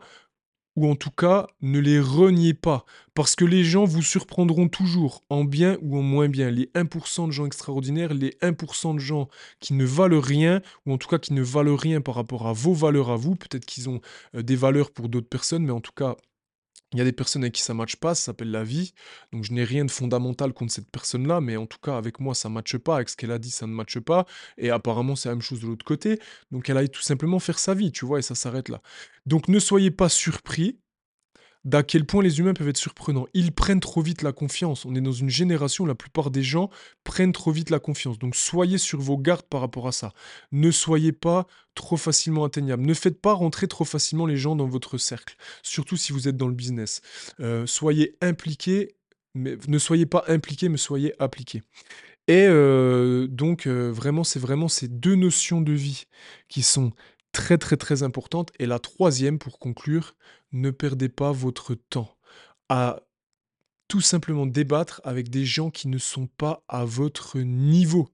ou en tout cas, ne les reniez pas, parce que les gens vous surprendront toujours, en bien ou en moins bien. Les 1% de gens extraordinaires, les 1% de gens qui ne valent rien, ou en tout cas qui ne valent rien par rapport à vos valeurs à vous, peut-être qu'ils ont euh, des valeurs pour d'autres personnes, mais en tout cas, il y a des personnes avec qui ça ne matche pas, ça s'appelle la vie. Donc je n'ai rien de fondamental contre cette personne-là, mais en tout cas avec moi ça ne matche pas, avec ce qu'elle a dit ça ne matche pas, et apparemment c'est la même chose de l'autre côté. Donc elle aille tout simplement faire sa vie, tu vois, et ça s'arrête là. Donc ne soyez pas surpris d'à quel point les humains peuvent être surprenants. Ils prennent trop vite la confiance. On est dans une génération où la plupart des gens prennent trop vite la confiance. Donc soyez sur vos gardes par rapport à ça. Ne soyez pas trop facilement atteignable. Ne faites pas rentrer trop facilement les gens dans votre cercle, surtout si vous êtes dans le business. Euh, soyez impliqués, mais ne soyez pas impliqués, mais soyez appliqués. Et euh, donc euh, vraiment, c'est vraiment ces deux notions de vie qui sont très très très importantes. Et la troisième, pour conclure, ne perdez pas votre temps à tout simplement débattre avec des gens qui ne sont pas à votre niveau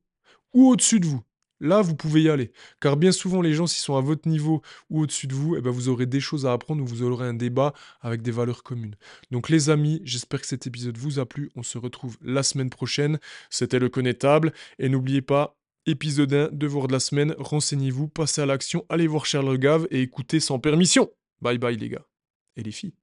ou au-dessus de vous. Là, vous pouvez y aller. Car bien souvent, les gens, s'ils sont à votre niveau ou au-dessus de vous, eh ben, vous aurez des choses à apprendre ou vous aurez un débat avec des valeurs communes. Donc les amis, j'espère que cet épisode vous a plu. On se retrouve la semaine prochaine. C'était le connétable. Et n'oubliez pas, épisode 1, devoir de la semaine, renseignez-vous, passez à l'action, allez voir Charles Gave et écoutez sans permission. Bye bye les gars. Et les filles.